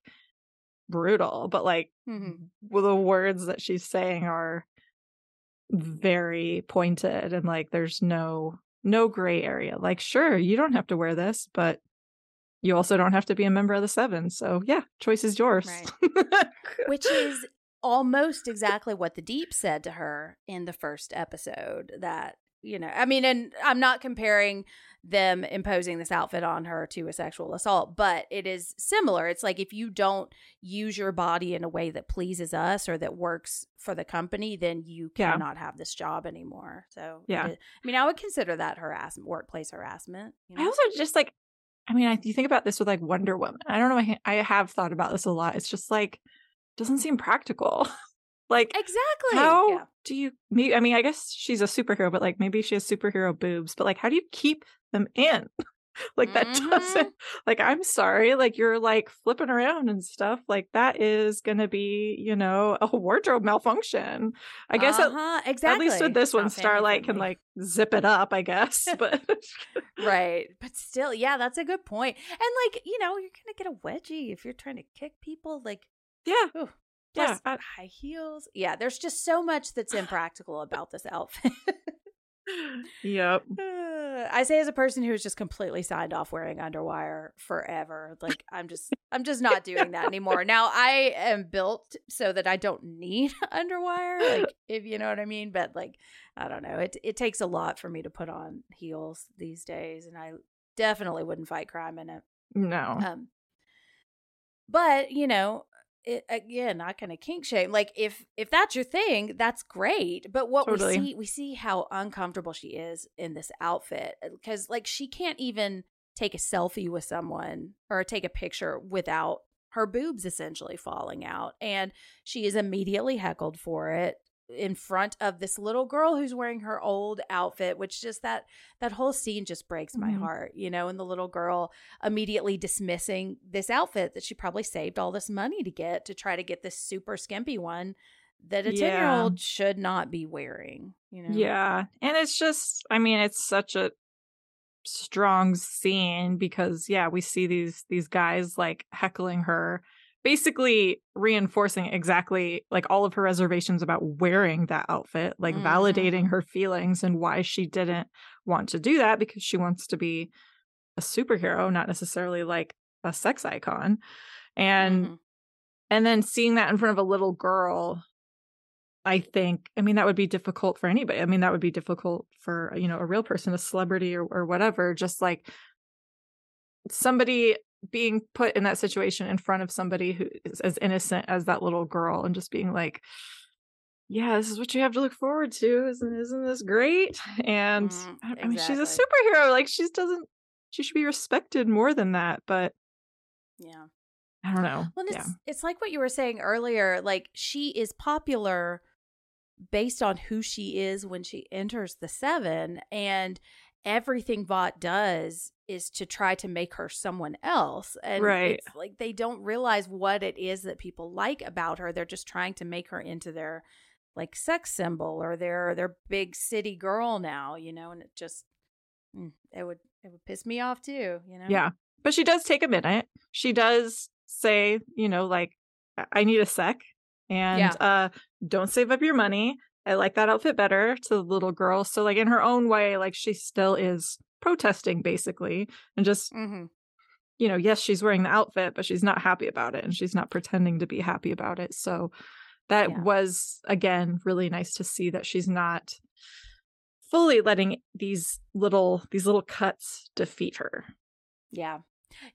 brutal, but like Mm-hmm. well, the words that she's saying are very pointed and like there's no no gray area like sure you don't have to wear this but you also don't have to be a member of the seven so yeah choice is yours Right. Which is [LAUGHS] almost exactly what the Deep said to her in the first episode. That, you know, I mean, and I'm not comparing them imposing this outfit on her to a sexual assault, but it is similar. It's like if you don't use your body in a way that pleases us or that works for the company, then you Yeah. cannot have this job anymore. So, Yeah. I mean, I would consider that harassment, workplace harassment. You i also just like i mean I, you think about this with like wonder woman i don't know I, I have thought about this a lot it's just like doesn't seem practical [LAUGHS] like exactly. how Yeah. do you i mean i guess she's a superhero but like maybe she has superhero boobs but like how do you keep them in [LAUGHS] like that Mhm. doesn't [LAUGHS] like i'm sorry like you're like flipping around and stuff like that is gonna be you know a wardrobe malfunction i guess at, uh-huh, at exactly. least with this It's one starlight can like zip it up i guess [LAUGHS] but right but still yeah that's a good point. point and like you know you're gonna get a wedgie if you're trying to kick people like yeah ooh, Yeah, plus I- high heels yeah there's just so much that's impractical [SIGHS] about this outfit. [LAUGHS] Yep. Uh, i say as a person who's just completely signed off wearing underwire forever like i'm just i'm just not [LAUGHS] doing that anymore. Now i am built so that i don't need [LAUGHS] underwire like if you know what i mean but like i don't know it it takes a lot for me to put on heels these days and i definitely wouldn't fight crime in it. No. Um but you know it, again not gonna kink shame like if if that's your thing that's great but what Totally. we see we see how uncomfortable she is in this outfit uh, because like she can't even take a selfie with someone or take a picture without her boobs essentially falling out and she is immediately heckled for it in front of this little girl who's wearing her old outfit which just that that whole scene just breaks my Mhm. heart you know and the little girl immediately dismissing this outfit that she probably saved all this money to get to try to get this super skimpy one that a 10 year old should not be wearing you know Yeah. And it's just I mean it's such a strong scene because yeah, we see these these guys like heckling her basically reinforcing exactly like all of her reservations about wearing that outfit, like Mhm. validating her feelings and why she didn't want to do that because she wants to be a superhero, not necessarily like a sex icon. And Mhm. and then seeing that in front of a little girl i think i mean that would be difficult for anybody i mean that would be difficult for you know a real person a celebrity or, or whatever just like somebody being put in that situation in front of somebody who is as innocent as that little girl and just being like yeah this is what you have to look forward to. Isn't isn't this great? [LAUGHS] And Mm, I, I mean she's a superhero like she doesn't she should be respected more than that but yeah. I don't know Well, and yeah. it's it's like what you were saying earlier. Like she is popular based on who she is when she enters the seven, and everything Vought does is to try to make her someone else. And Right. it's like they don't realize what it is that people like about her. They're just trying to make her into their like sex symbol or their their big city girl now, you know. And it just mm, it would it would piss me off too, you know. Yeah. but she does take a minute. She does say, you know, like, I need a sec and Yeah. uh don't save up your money. I like that outfit better to the little girl. So like in her own way, like she still is protesting basically and just Mm-hmm. you know, yes, she's wearing the outfit, but she's not happy about it and she's not pretending to be happy about it. So that Yeah. was again really nice to see that she's not fully letting these little these little cuts defeat her. Yeah.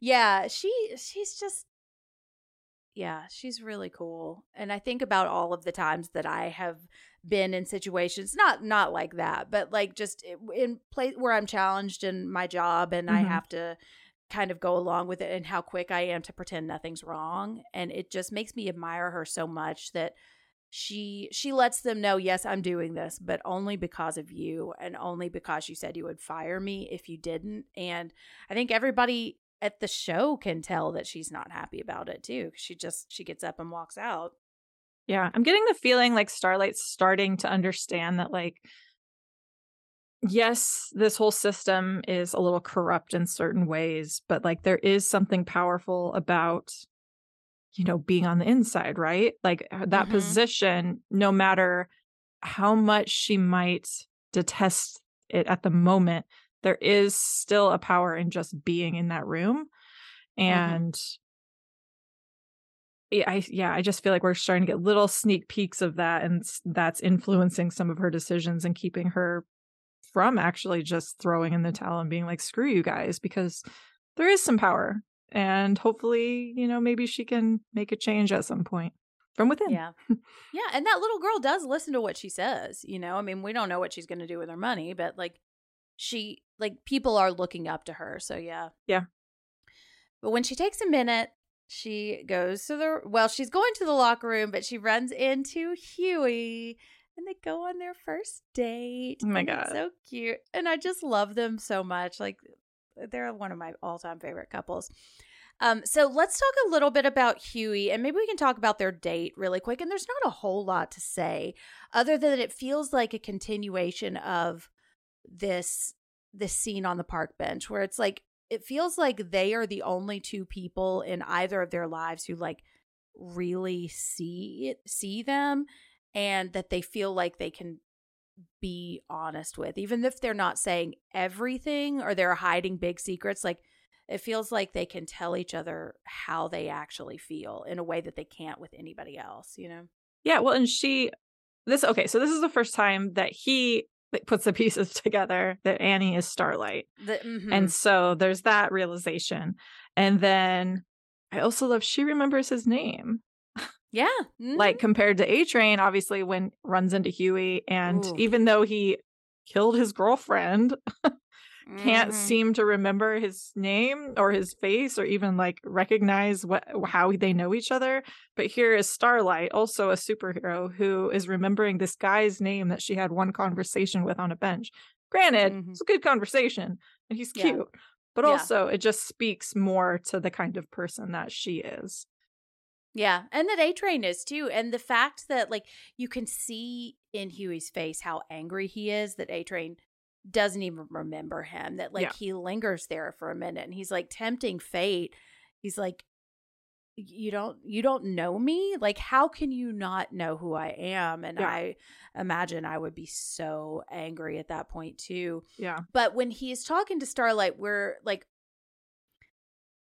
Yeah, she she's just yeah, she's really cool. And I think about all of the times that I have been in situations not not like that, but like just in place where I'm challenged in my job and I Mhm. have to kind of go along with it and how quick I am to pretend nothing's wrong and it just makes me admire her so much that she she lets them know yes I'm doing this but only because of you and only because you said you would fire me if you didn't and I think everybody at the show can tell that she's not happy about it too. She just she gets up and walks out. Yeah, I'm getting the feeling like Starlight's starting to understand that like yes, this whole system is a little corrupt in certain ways, but like there is something powerful about you know being on the inside, right? Like uh, that Mhm. position no matter how much she might detest it at the moment, there is still a power in just being in that room. Mm-hmm. And yeah, I yeah, I just feel like we're starting to get little sneak peeks of that, and that's influencing some of her decisions and keeping her from actually just throwing in the towel and being like, "Screw you guys," because there is some power, and hopefully, you know, maybe she can make a change at some point from within. Yeah. [LAUGHS] yeah, and that little girl does listen to what she says, you know? I mean, we don't know what she's going to do with her money, but like she like people are looking up to her, so yeah. Yeah. But when she takes a minute, she goes to the well, she's going to the locker room, but she runs into Hughie and they go on their first date. Oh my God. so cute. And I just love them so much. Like they're one of my all-time favorite couples. Um, so let's talk a little bit about Hughie, and maybe we can talk about their date really quick. And there's not a whole lot to say, other than it feels like a continuation of this this scene on the park bench, where it's like it feels like they are the only two people in either of their lives who like really see it, see them, and that they feel like they can be honest with, even if they're not saying everything or they're hiding big secrets. Like it feels like they can tell each other how they actually feel in a way that they can't with anybody else, you know? Yeah, well, and she this okay, so this is the first time that he like, puts the pieces [LAUGHS] together that Annie is Starlight. The, mhm. And so there's that realization. And then I also love she remembers his name. yeah, mhm. [LAUGHS] Like compared to A Train, obviously when runs into Hughie, and Ooh. even though he killed his girlfriend, [LAUGHS] can't Mhm. seem to remember his name or his face or even like recognize what how they know each other. But here is Starlight, also a superhero who is remembering this guy's name that she had one conversation with on a bench. Granted, Mhm. it's a good conversation and he's Yeah. cute. But Yeah. also it just speaks more to the kind of person that she is. Yeah, and that A Train is too. And the fact that like you can see in Hughie's face how angry he is that A Train doesn't even remember him. That like Yeah. he lingers there for a minute and he's like tempting fate. He's like you don't you don't know me? Like how can you not know who I am? And Yeah. I imagine I would be so angry at that point too. Yeah. But when he is talking to Starlight, we're like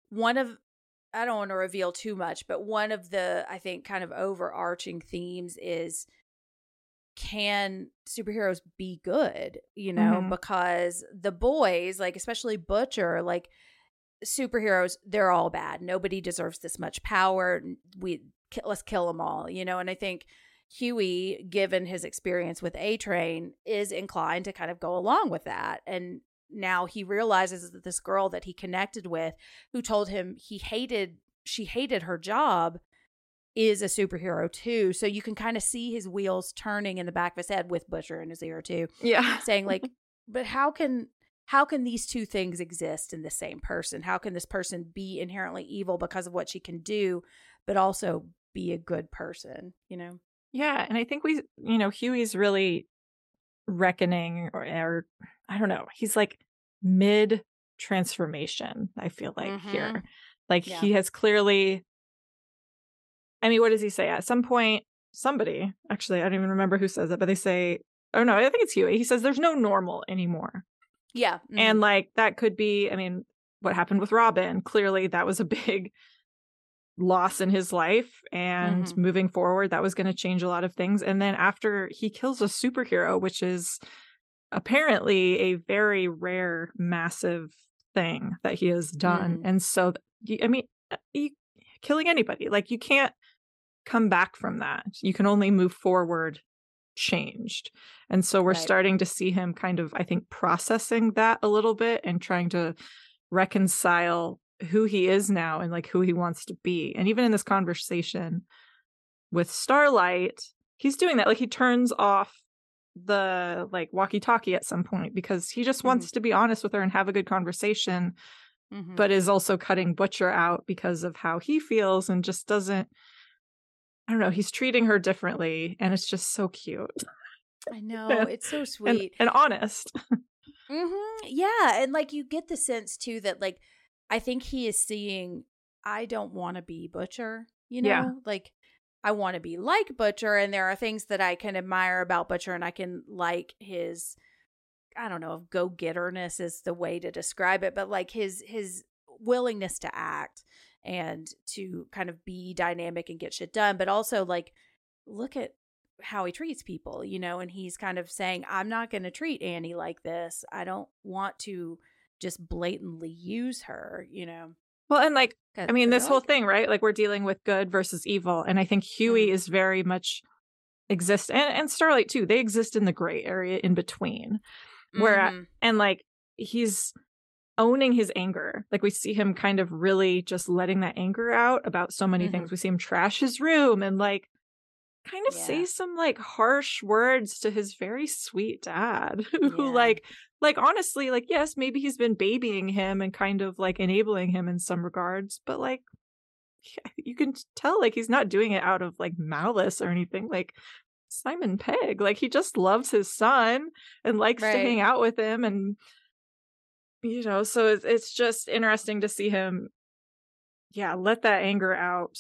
one of I don't want to reveal too much, but one of the I think kind of overarching themes is can superheroes be good, you know, Mhm. because the boys, like especially Butcher, like superheroes, they're all bad. Nobody deserves this much power. We let's kill them all, you know, and I think Hughie, given his experience with A Train, is inclined to kind of go along with that. And now he realizes that this girl that he connected with, who told him he hated, she hated her job, is a superhero too. So you can kind of see his wheels turning in the back of his head with Butcher in his ear too, Yeah. saying like, [LAUGHS] but how can how can these two things exist in the same person? How can this person be inherently evil because of what she can do, but also be a good person? You know? Yeah, and I think we, you know, Hughie's really reckoning, or, or I don't know, he's like mid transformation, I feel like Mhm. here. Like Yeah. he has clearly I mean, what does he say? At some point, somebody, actually, I don't even remember who says it, but they say, oh no, I think it's Hughie. He says there's no normal anymore. Yeah. mhm. And like that could be, I mean, what happened with Robin, clearly that was a [LAUGHS] big loss in his life. And Mhm. moving forward, that was going to change a lot of things. And then after he kills a superhero, which is apparently a very rare, massive thing that he has done. Mm. And so, I mean, uh, you, killing anybody, like you can't come back from that. You can only move forward changed. And so we're Right. starting to see him kind of, I think, processing that a little bit and trying to reconcile who he is now and like who he wants to be. And even in this conversation with Starlight, he's doing that. Like he turns off the like walkie talkie at some point because he just wants to be honest with her and have a good conversation, Mhm. but is also cutting Butcher out because of how he feels and just doesn't. I don't know. He's treating her differently, and it's just so cute I [LAUGHS] know and- it's so and, sweet. and honest. hmm Yeah, and like you get the sense too that like I think he is seeing I don't want to be Butcher, you know? Yeah. Like I want to be like Butcher and there are things that I can admire about Butcher and I can like his I don't know if go-getterness is the way to describe it, but like his his willingness to act and to kind of be dynamic and get shit done, but also like look at how he treats people, you know, and he's kind of saying, I'm not going to treat Annie like this. I don't want to just blatantly use her, you know. Well, and like I mean, this whole thing, right? Like we're dealing with good versus evil, and I think Hughie is very much exist, and and Starlight too. They exist in the gray area in between, where Mhm. and like he's owning his anger. Like we see him kind of really just letting that anger out about so many Mhm. things. We see him trash his room and like kind of Yeah. say some like harsh words to his very sweet dad [LAUGHS] who Yeah. like like honestly like yes maybe he's been babying him and kind of like enabling him in some regards but like [LAUGHS] you can tell like he's not doing it out of like malice or anything like Simon Pegg like he just loves his son and likes to hang out with him and you know so it's, it's just interesting to see him yeah let that anger out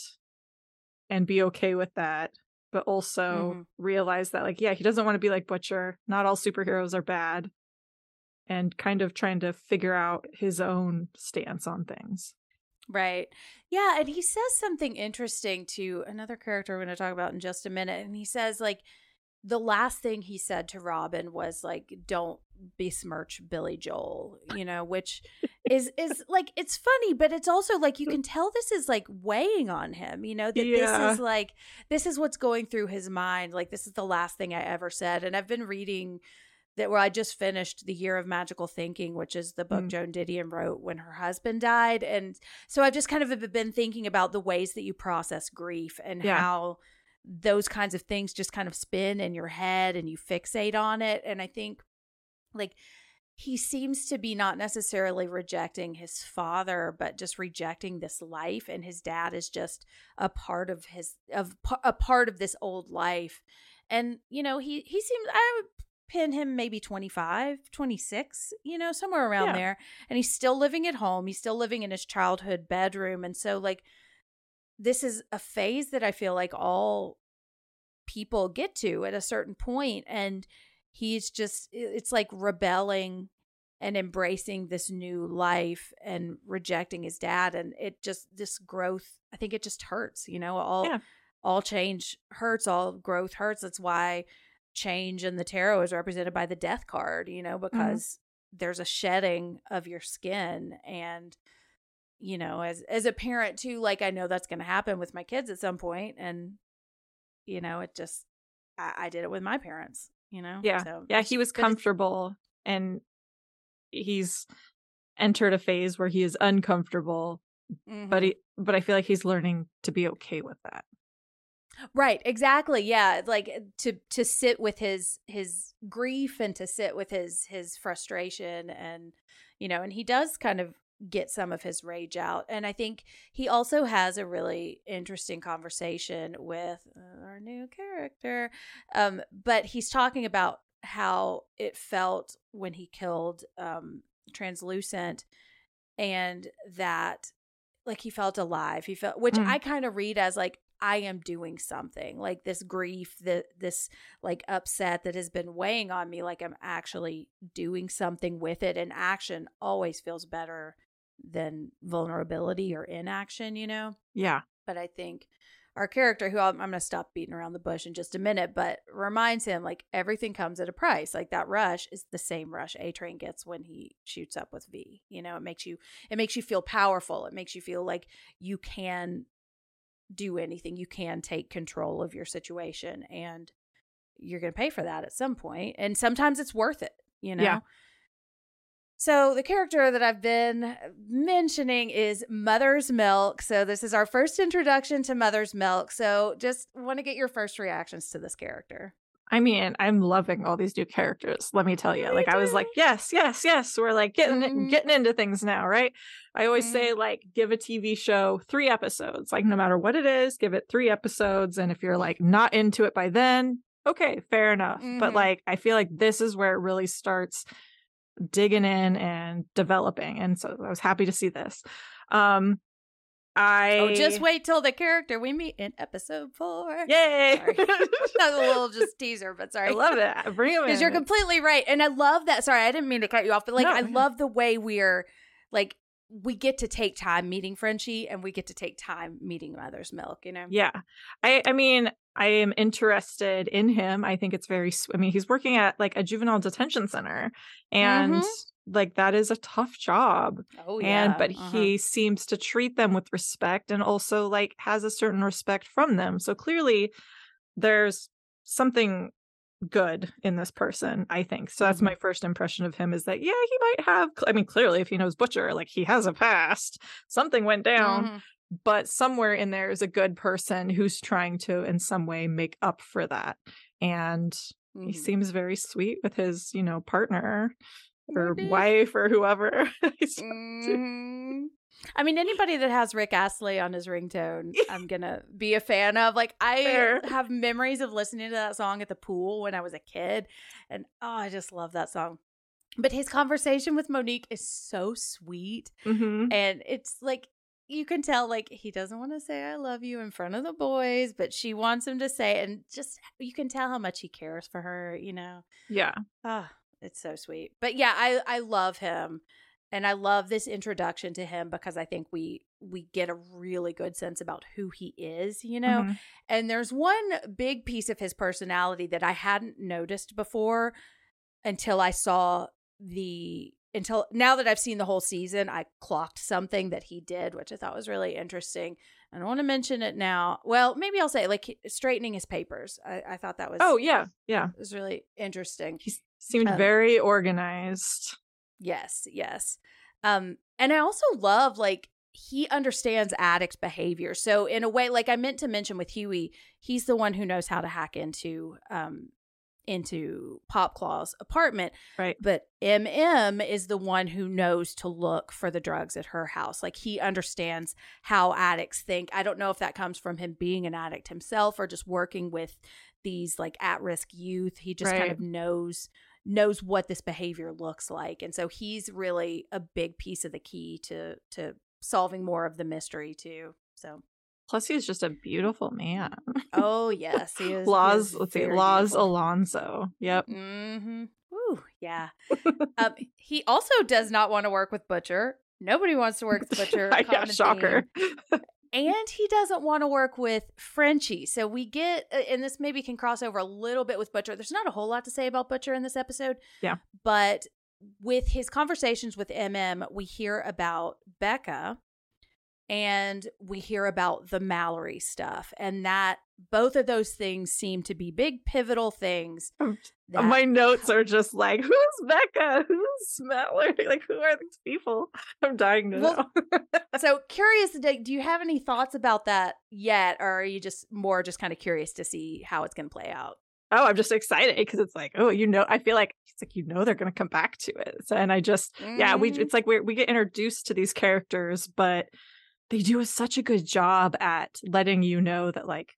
and be okay with that but also Mhm. realize that like yeah he doesn't want to be like butcher not all superheroes are bad and kind of trying to figure out his own stance on things Right. Yeah. And he says something interesting to another character we're going to talk about in just a minute. And he says, like, the last thing he said to Robin was like, "Don't besmirch Billy Joel," you know, which is is like it's funny, but it's also like you can tell this is like weighing on him, you know, that Yeah. this is like this is what's going through his mind. Like this is the last thing I ever said, and I've been reading that where I just finished the Year of Magical Thinking, which is the book Mm. Joan Didion wrote when her husband died, and so I've just kind of been thinking about the ways that you process grief and Yeah. how those kinds of things just kind of spin in your head and you fixate on it. And I think like he seems to be not necessarily rejecting his father, but just rejecting this life. And his dad is just a part of his of a part of this old life. And you know, he he seems I would pin him maybe 25 26 you know somewhere around Yeah. there and he's still living at home he's still living in his childhood bedroom and so like this is a phase that I feel like all people get to at a certain point and he's just it's like rebelling and embracing this new life and rejecting his dad and it just this growth I think it just hurts you know all Yeah. all change hurts all growth hurts that's why change in the tarot is represented by the death card you know mm-hmm. because there's a shedding of your skin and you know as as a parent too like i know that's going to happen with my kids at some point and you know it just I, I did it with my parents you know yeah so yeah he was comfortable and he's entered a phase where he is uncomfortable but Mhm. he but i feel like he's learning to be okay with that right exactly yeah like uh, to to sit with his his grief and to sit with his his frustration and you know and he does kind of get some of his rage out and i think he also has a really interesting conversation with uh, our new character um but he's talking about how it felt when he killed um translucent and that like he felt alive. He felt which Mm. I kind of read as like I am doing something. Like this grief, that this like upset that has been weighing on me like I'm actually doing something with it and action always feels better than vulnerability or inaction, you know? Yeah. but I think our character, who I'm, I'm going to stop beating around the bush in just a minute, but reminds him like everything comes at a price. Like that rush is the same rush A Train gets when he shoots up with V. You know, it makes you it makes you feel powerful. It makes you feel like you can do anything. You can take control of your situation, and you're going to pay for that at some point. And sometimes it's worth it. You know. Yeah. So the character that I've been mentioning is Mother's Milk. So this is our first introduction to Mother's Milk. So just want to get your first reactions to this character. I mean, I'm loving all these new characters. Let me tell you. Like I was like, yes, yes, yes. We're like getting Mhm. getting into things now, right? I always Mhm. say like give a TV show 3 episodes. Like no matter what it is, give it 3 episodes and if you're like not into it by then, okay, fair enough. But Mhm. like I feel like this is where it really starts digging in and developing. And so I was happy to see this. Um I Oh, just wait till the character we meet in episode four. Yay. [LAUGHS] That was a little just teaser, but sorry. I love it. [LAUGHS] Bring in. Because you're completely right. And I love that. Sorry, I didn't mean to cut you off, but like, No, I love the way we're like, we get to take time meeting Frenchie and we get to take time meeting Mother's Milk, you know? Yeah. I I mean, I am interested in him. I think it's very I mean, he's working at like a juvenile detention center and Mhm. like that is a tough job. Oh, yeah. And but Uh-huh. he seems to treat them with respect and also like has a certain respect from them. So clearly there's something good in this person, I think. So that's my first impression of him is that yeah, he might have I mean, clearly if he knows Butcher, like he has a past. Something went down Mhm. but somewhere in there is a good person who's trying to in some way make up for that and he Mhm. seems very sweet with his you know partner or Maybe. wife or whoever [LAUGHS] Mhm. I mean, anybody that has Rick Astley on his ringtone, [LAUGHS] I'm gonna be a fan of. Like, I Fair. have memories of listening to that song at the pool when I was a kid, and oh, I just love that song. But his conversation with Monique is so sweet, Mhm. and it's like you can tell, like he doesn't want to say "I love you" in front of the boys, but she wants him to say, it, and just you can tell how much he cares for her. You know. yeah Ah, it's so sweet. But yeah, I I love him and I love this introduction to him because I think we we get a really good sense about who he is, you know. Mhm. And there's one big piece of his personality that I hadn't noticed before until I saw the until now that I've seen the whole season, I clocked something that he did, which I thought was really interesting. I don't want to mention it now. Well, maybe I'll say like straightening his papers. I, I thought that was oh yeah yeah it was really interesting. he seemed Um, very organized Yes, yes. Um, and I also love like he understands addict behavior. So in a way, like I meant to mention with Hughie, he's the one who knows how to hack into um into Popclaw's apartment. right But MM is the one who knows to look for the drugs at her house. Like he understands how addicts think. I don't know if that comes from him being an addict himself or just working with these like at-risk youth. He just kind of knows knows what this behavior looks like. And so he's really a big piece of the key to to solving more of the mystery too. So plus he's just a beautiful man oh [LAUGHS] yes, he is he Laz is let's see Laz beautiful. alonso yep Mm-hmm. Ooh, yeah. [LAUGHS] um, he also does not want to work with Butcher. Nobody wants to work with [LAUGHS] Butcher. yeah shocker. And he doesn't want to work with Frenchie. So we get, uh, and this maybe can cross over a little bit with Butcher. There's not a whole lot to say about Butcher in this episode. Yeah. But with his conversations with MM, we hear about Becca and we hear about the Mallory stuff. And that both of those things seem to be big pivotal things. Um, that- my notes are just like who's becca? [LAUGHS] Who's mallory [LAUGHS] like who are these people? I'm dying to Well, know. [LAUGHS] so curious do do you have any thoughts about that yet or are you just more just kind of curious to see how it's going to play out? Oh i'm just excited because it's like oh you know i feel like it's like you know they're gonna come back to it. So, and i just yeah we Mhm. it's like we we get introduced to these characters but they do a, such a good job at letting you know that like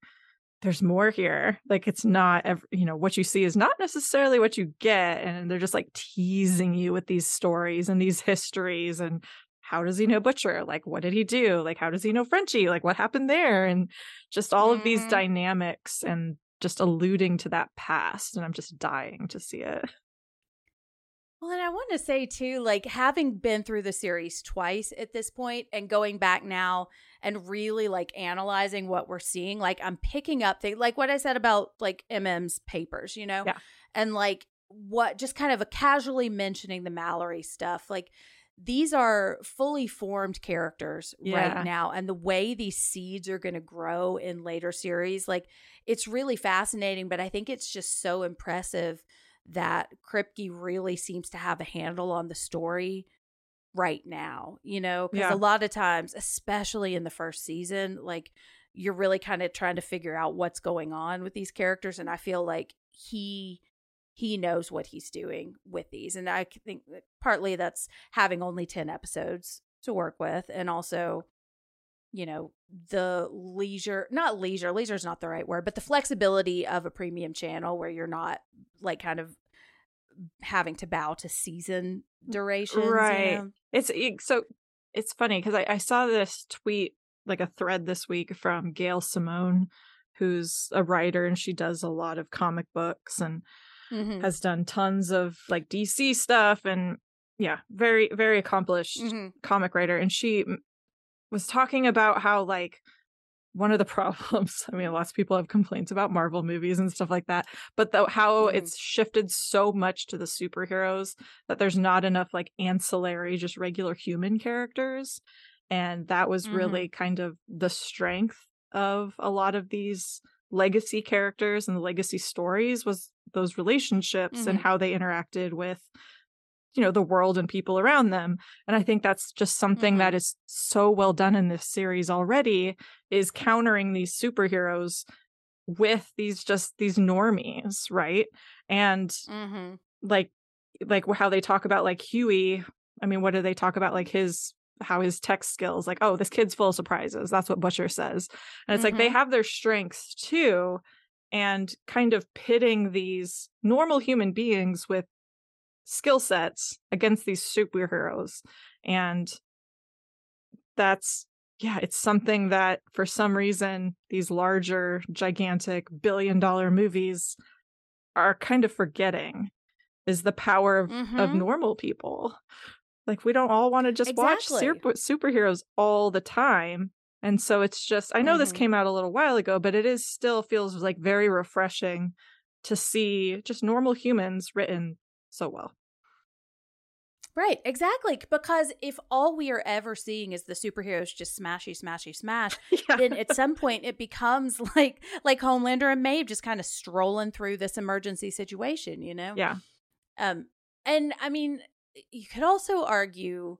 there's more here like it's not ev- you know what you see is not necessarily what you get and they're just like teasing you with these stories and these histories and how does he know Butcher? Like, what did he do? Like, how does he know Frenchie? Like, what happened there? And just all of these Mhm. dynamics and just alluding to that past. And I'm just dying to see it. Well, and I want to say too, like having been through the series twice at this point and going back now and really like analyzing what we're seeing, like I'm picking up things like what I said about like MM's papers, you know? Yeah. And like what just kind of a casually mentioning the Mallory stuff. Like these are fully formed characters Yeah. right now. And the way these seeds are going to grow in later series, like it's really fascinating, but I think it's just so impressive that Kripke really seems to have a handle on the story right now, you know, because Yeah. a lot of times, especially in the first season, like you're really kind of trying to figure out what's going on with these characters. And I feel like he he knows what he's doing with these. And I think that partly that's having only 10 episodes to work with and also you know the leisure not leisure leisure is not the right word but the flexibility of a premium channel where you're not like kind of having to bow to season durations you Right. know? It's it- so it's funny because I, I saw this tweet, like a thread this week from Gail Simone, who's a writer and she does a lot of comic books and Mhm. has done tons of like DC stuff and yeah, very very accomplished Mhm. comic writer and she was talking about how like one of the [LAUGHS] problems i mean lots of people have complaints about marvel movies and stuff like that but though how Mhm. it's shifted so much to the superheroes that there's not enough like ancillary just regular human characters and that was Mhm. really kind of the strength of a lot of these legacy characters and the legacy stories was those relationships and Mhm. how they interacted with you know the world and people around them and i think that's just something that is so well done in this series already is countering these superheroes with these just these normies right and Mhm. like like how they talk about like hughie i mean what do they talk about like his how his tech skills like oh this kid's full of surprises that's what butcher says and it's like they Mhm. have their strengths too and kind of pitting these normal human beings with skill sets against these superheroes and that's yeah it's something that for some reason these larger gigantic billion dollar movies are kind of forgetting is the power of, of Mhm. normal people like we don't all want to just watch super- superheroes all the time and so it's just i know this Mhm. came out a little while ago but it is still feels like very refreshing to see just normal humans written so well Right, exactly. Because if all we are ever seeing is the superheroes just smashy, smashy, smash, [LAUGHS] yeah then at some point it becomes [LAUGHS] like like Homelander and Maeve just kind of strolling through this emergency situation, you know? yeah Um, and I mean, you could also argue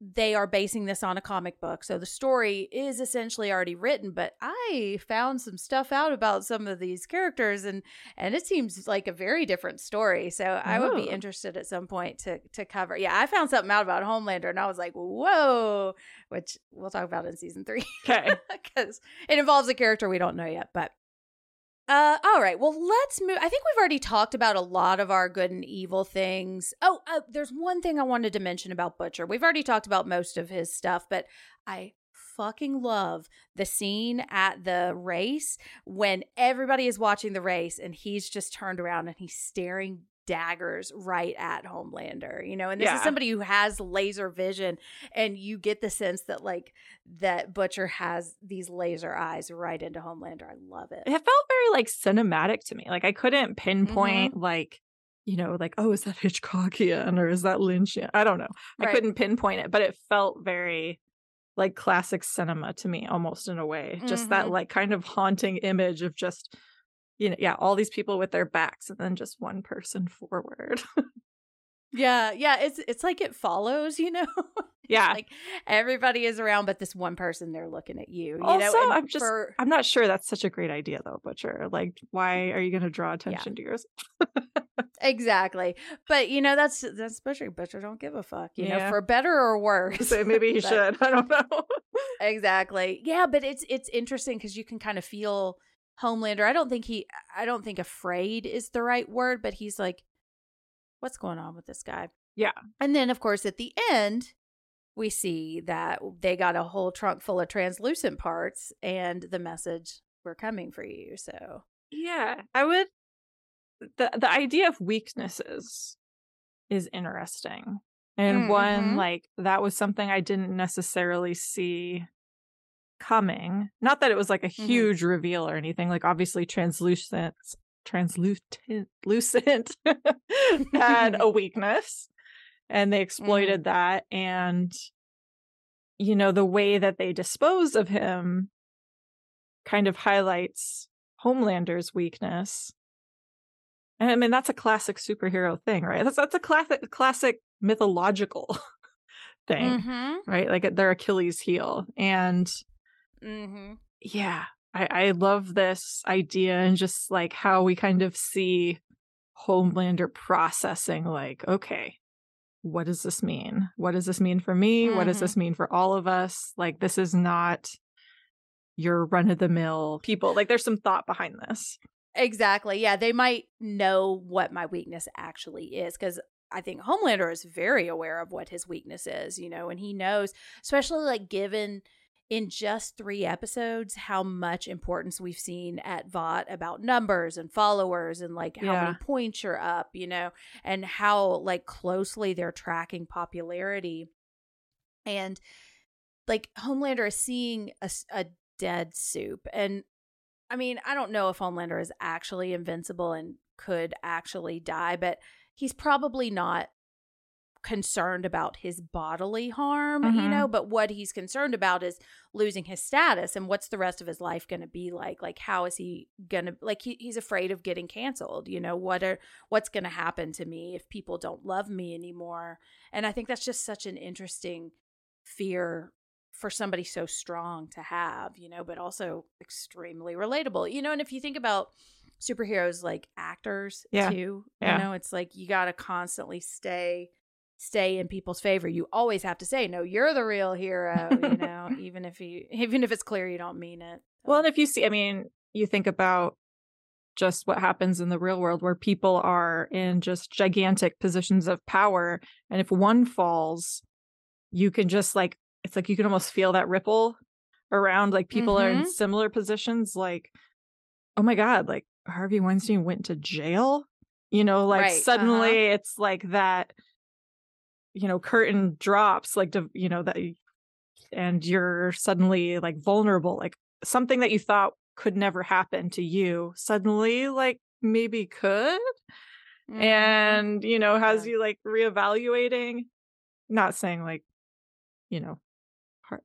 they are basing this on a comic book, so the story is essentially already written. But I found some stuff out about some of these characters, and and it seems like a very different story. So I would be Oh. interested at some point to to cover. Yeah, I found something out about Homelander, and I was like, whoa, which we'll talk about in season three okay [LAUGHS] because it involves a character we don't know yet. But uh, all right, well, let's move. I think we've already talked about a lot of our good and evil things. Oh, uh, there's one thing I wanted to mention about Butcher. We've already talked about most of his stuff, but I fucking love the scene at the race when everybody is watching the race and he's just turned around and he's staring daggers right at Homelander, you know, and this is somebody who has laser vision and you get the sense that like that Butcher has these laser eyes right into Homelander. I love it. it felt very like cinematic to me. Like i couldn't pinpoint like you know like oh is that hitchcockian or is that lynchian? I don't know. I couldn't pinpoint it but it felt very like classic cinema to me almost in a way. Just that Mhm. like kind of haunting image of just you know yeah all these people with their backs and then just one person [LAUGHS] forward Yeah, yeah, it's it's like it follows, you know. [LAUGHS] Yeah. like everybody is around, but this one person they're looking at you. You also know, and i'm just for- i'm not sure that's such a great idea though butcher like why are you going to draw attention to yours exactly, but you know that's that's Butcher. Butcher don't give a fuck, you know, for better or [LAUGHS] worse. so maybe he But- should i don't know exactly yeah but it's it's interesting because you can kind of feel homelander i don't think he i don't think afraid is the right word but he's like what's going on with this guy Yeah. and then of course at the end we see that they got a whole trunk full of translucent parts and the message we're coming for you. So, yeah, I would the the idea of weaknesses is interesting. And Mm, one mhm. like that was something I didn't necessarily see coming. Not that it was like a Mhm. huge reveal or anything. Like obviously translucent translucent [LAUGHS] lucent [LAUGHS] had a weakness and they exploited that and you know the way that they dispose of him kind of highlights Homelander's weakness. And I mean that's a classic superhero thing, right? That's that's a classic classic mythological [LAUGHS] thing, Mhm. right? Like their Achilles heel. And Mhm. yeah, I, I love this idea and just like how we kind of see Homelander processing, like, okay, what does this mean? What does this mean for me? What does Mhm. this mean for all of us? Like, this is not your run of the mill people. Like, there's some thought behind this. Exactly. Yeah, they might know what my weakness actually is because I think Homelander is very aware of what his weakness is, you know, and he knows, especially like given in just three episodes, how much importance we've seen at Vought about numbers and followers and like how Yeah. many points you're up, you know, and how like closely they're tracking popularity. And like Homelander is seeing a dead supe. And I mean, I don't know if Homelander is actually invincible and could actually die, but he's probably not concerned about his bodily harm, you Mhm. know, but what he's concerned about is losing his status and what's the rest of his life going to be like? Like how is he going to like he, he's afraid of getting canceled, you know, what are what's going to happen to me if people don't love me anymore? And I think that's just such an interesting fear for somebody so strong to have, you know, but also extremely relatable. You know, and if you think about superheroes like actors Yeah. too, Yeah. you know, it's like you got to constantly stay stay in people's favor. You always have to say, "No, you're the real hero," you know, [LAUGHS] even if you even if it's clear you don't mean it. Well, and if you see, I mean, you think about just what happens in the real world where people are in just gigantic positions of power. And if one falls, you can just like, it's like you can almost feel that ripple around. Like people are in Mhm. similar positions. Like, oh my God, like Harvey Weinstein went to jail. You know, like Right, uh-huh. suddenly it's like that, you know, curtain drops, like, to, you know, that, and you're suddenly like vulnerable. Like, something that you thought could never happen to you suddenly like maybe could Mhm. and you know has Yeah. you like reevaluating not saying like you know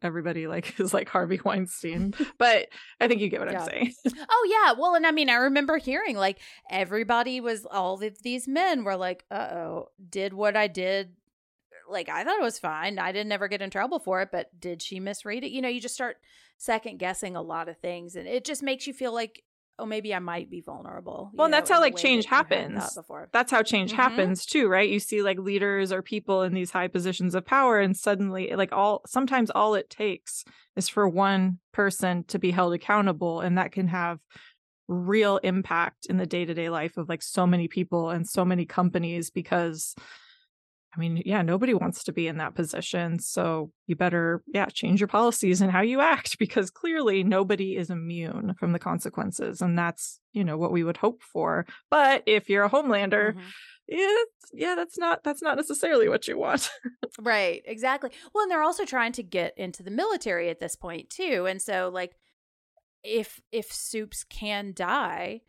everybody like [LAUGHS] is like harvey weinstein [LAUGHS] but i think you get what Yeah. i'm saying [LAUGHS] Oh yeah, well, and I mean, I remember hearing like everybody was all of these men were like, "Uh oh, did what I did." Like I thought it was fine. I didn't ever get in trouble for it, but did she misread it? You know, you just start second guessing a lot of things, and it just makes you feel like, oh, maybe I might be vulnerable. Well, and know, that's how, like, change that happens. Before. that's how change Mhm. happens too right you see like leaders or people in these high positions of power and suddenly like all sometimes all it takes is for one person to be held accountable and that can have real impact in the day-to-day life of like so many people and so many companies because I mean, yeah, nobody wants to be in that position. So you better, yeah, change your policies and how you act [LAUGHS] because clearly nobody is immune from the consequences. And that's, you know, what we would hope for. But if you're a Homelander, Mhm. it's, yeah, that's not, that's not necessarily what you want. [LAUGHS] Right, exactly. Well, and they're also trying to get into the military at this point too. And so like if if Supes can die,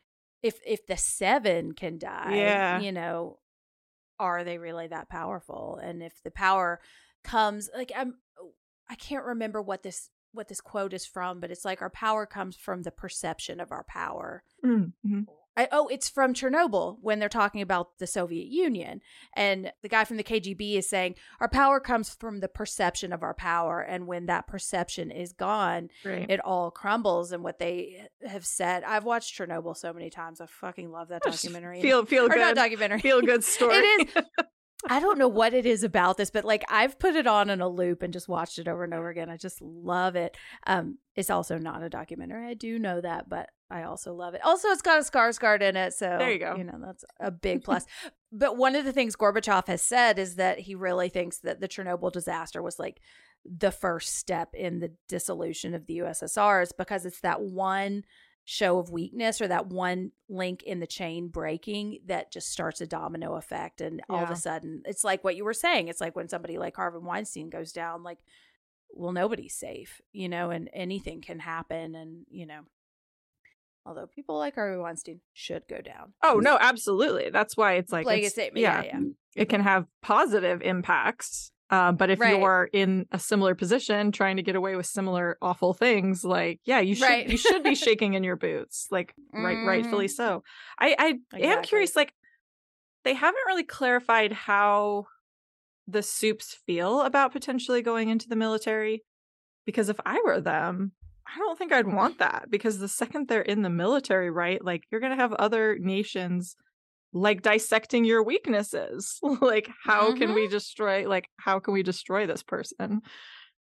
if if the 7 can die, Yeah. you know, are they really that powerful? And if the power comes like I'm I can't remember what this what this quote is from, but it's like our power comes from the perception of our power. Mm-hmm. I, oh, it's from Chernobyl when they're talking about the Soviet Union. And the guy from the KGB is saying, Our power comes from the perception of our power. And when that perception is gone, Right. it all crumbles. And what they have said, I've watched Chernobyl so many times. I fucking love that [LAUGHS] documentary. feel, feel or not good. documentary. Feel good [LAUGHS] story. It is. [LAUGHS] I don't know what it is about this, but like I've put it on in a loop and just watched it over and over again. I just love it. Um, it's also not a documentary. I do know that, but I also love it. Also, it's got a Skarsgård in it, so There you go. You know that's a big [LAUGHS] plus. but one of the things Gorbachev has said is that he really thinks that the Chernobyl disaster was like the first step in the dissolution of the USSR, is because it's that one show of weakness or that one link in the chain breaking that just starts a domino effect and all of a sudden it's like what you were saying it's like when somebody like Harvey Weinstein goes down like well nobody's safe you know and anything can happen and you know although people like Harvey Weinstein should go down Oh no, absolutely. That's why it's like, Like a it's- statement. Yeah, yeah. It can have positive impacts. Uh, but if Right. you're in a similar position, trying to get away with similar awful things, like yeah, you should Right. you should be [LAUGHS] shaking in your boots, like right, rightfully so. I I am curious, like they haven't really clarified how the supes feel about potentially going into the military. Because if I were them, I don't think I'd want that. Because the second they're in the military, right, like you're gonna have other nations like dissecting your weaknesses. [LAUGHS] like, how can we destroy like how can we destroy this person?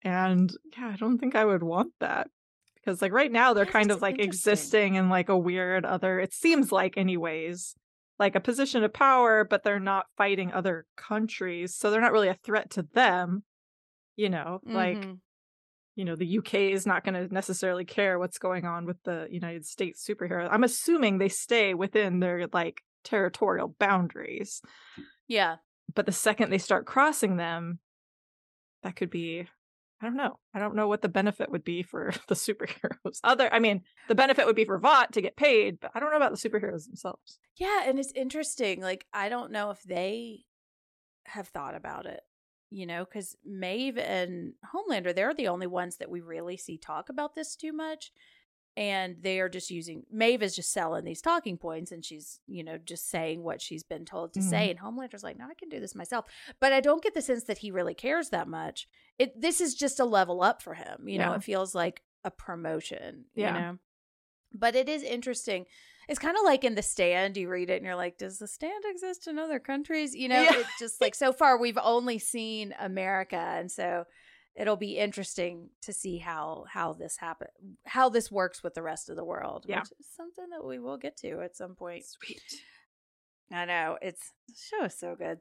And yeah, I don't think I would want that. Because like right now they're kind of like existing in like a weird other it seems like anyways like a position of power but they're not fighting other countries so they're not really a threat to them you know like Mhm. you know the uk is not going to necessarily care what's going on with the united states superhero i'm assuming they stay within their like territorial boundaries. Mm. Yeah. But the second they start crossing them that could be i don't know. I don't know what the benefit would be for [LAUGHS] the superheroes. Other i mean the benefit would be for vought to get paid but i don't know about the superheroes themselves. Yeah, and it's interesting. Like, I don't know if they have thought about it, you know, because Maeve and Homelander, they're the only ones that we really see talk about this too much. And they are just using Maeve is just selling these talking points and she's, you know, just saying what she's been told to Mhm. say. And Homelander's like, no, I can do this myself. But I don't get the sense that he really cares that much. It this is just a level up for him. You know, it feels like a promotion, Yeah. you know. But it is interesting. It's kind of like in The Stand, you read it and you're like, does The Stand exist in other countries? You know, Yeah. it's just like so far we've only seen America. And so it'll be interesting to see how how this happen how this works with the rest of the world. Yeah. Which is something that we will get to at some point. sweet I know. It's the show is so good.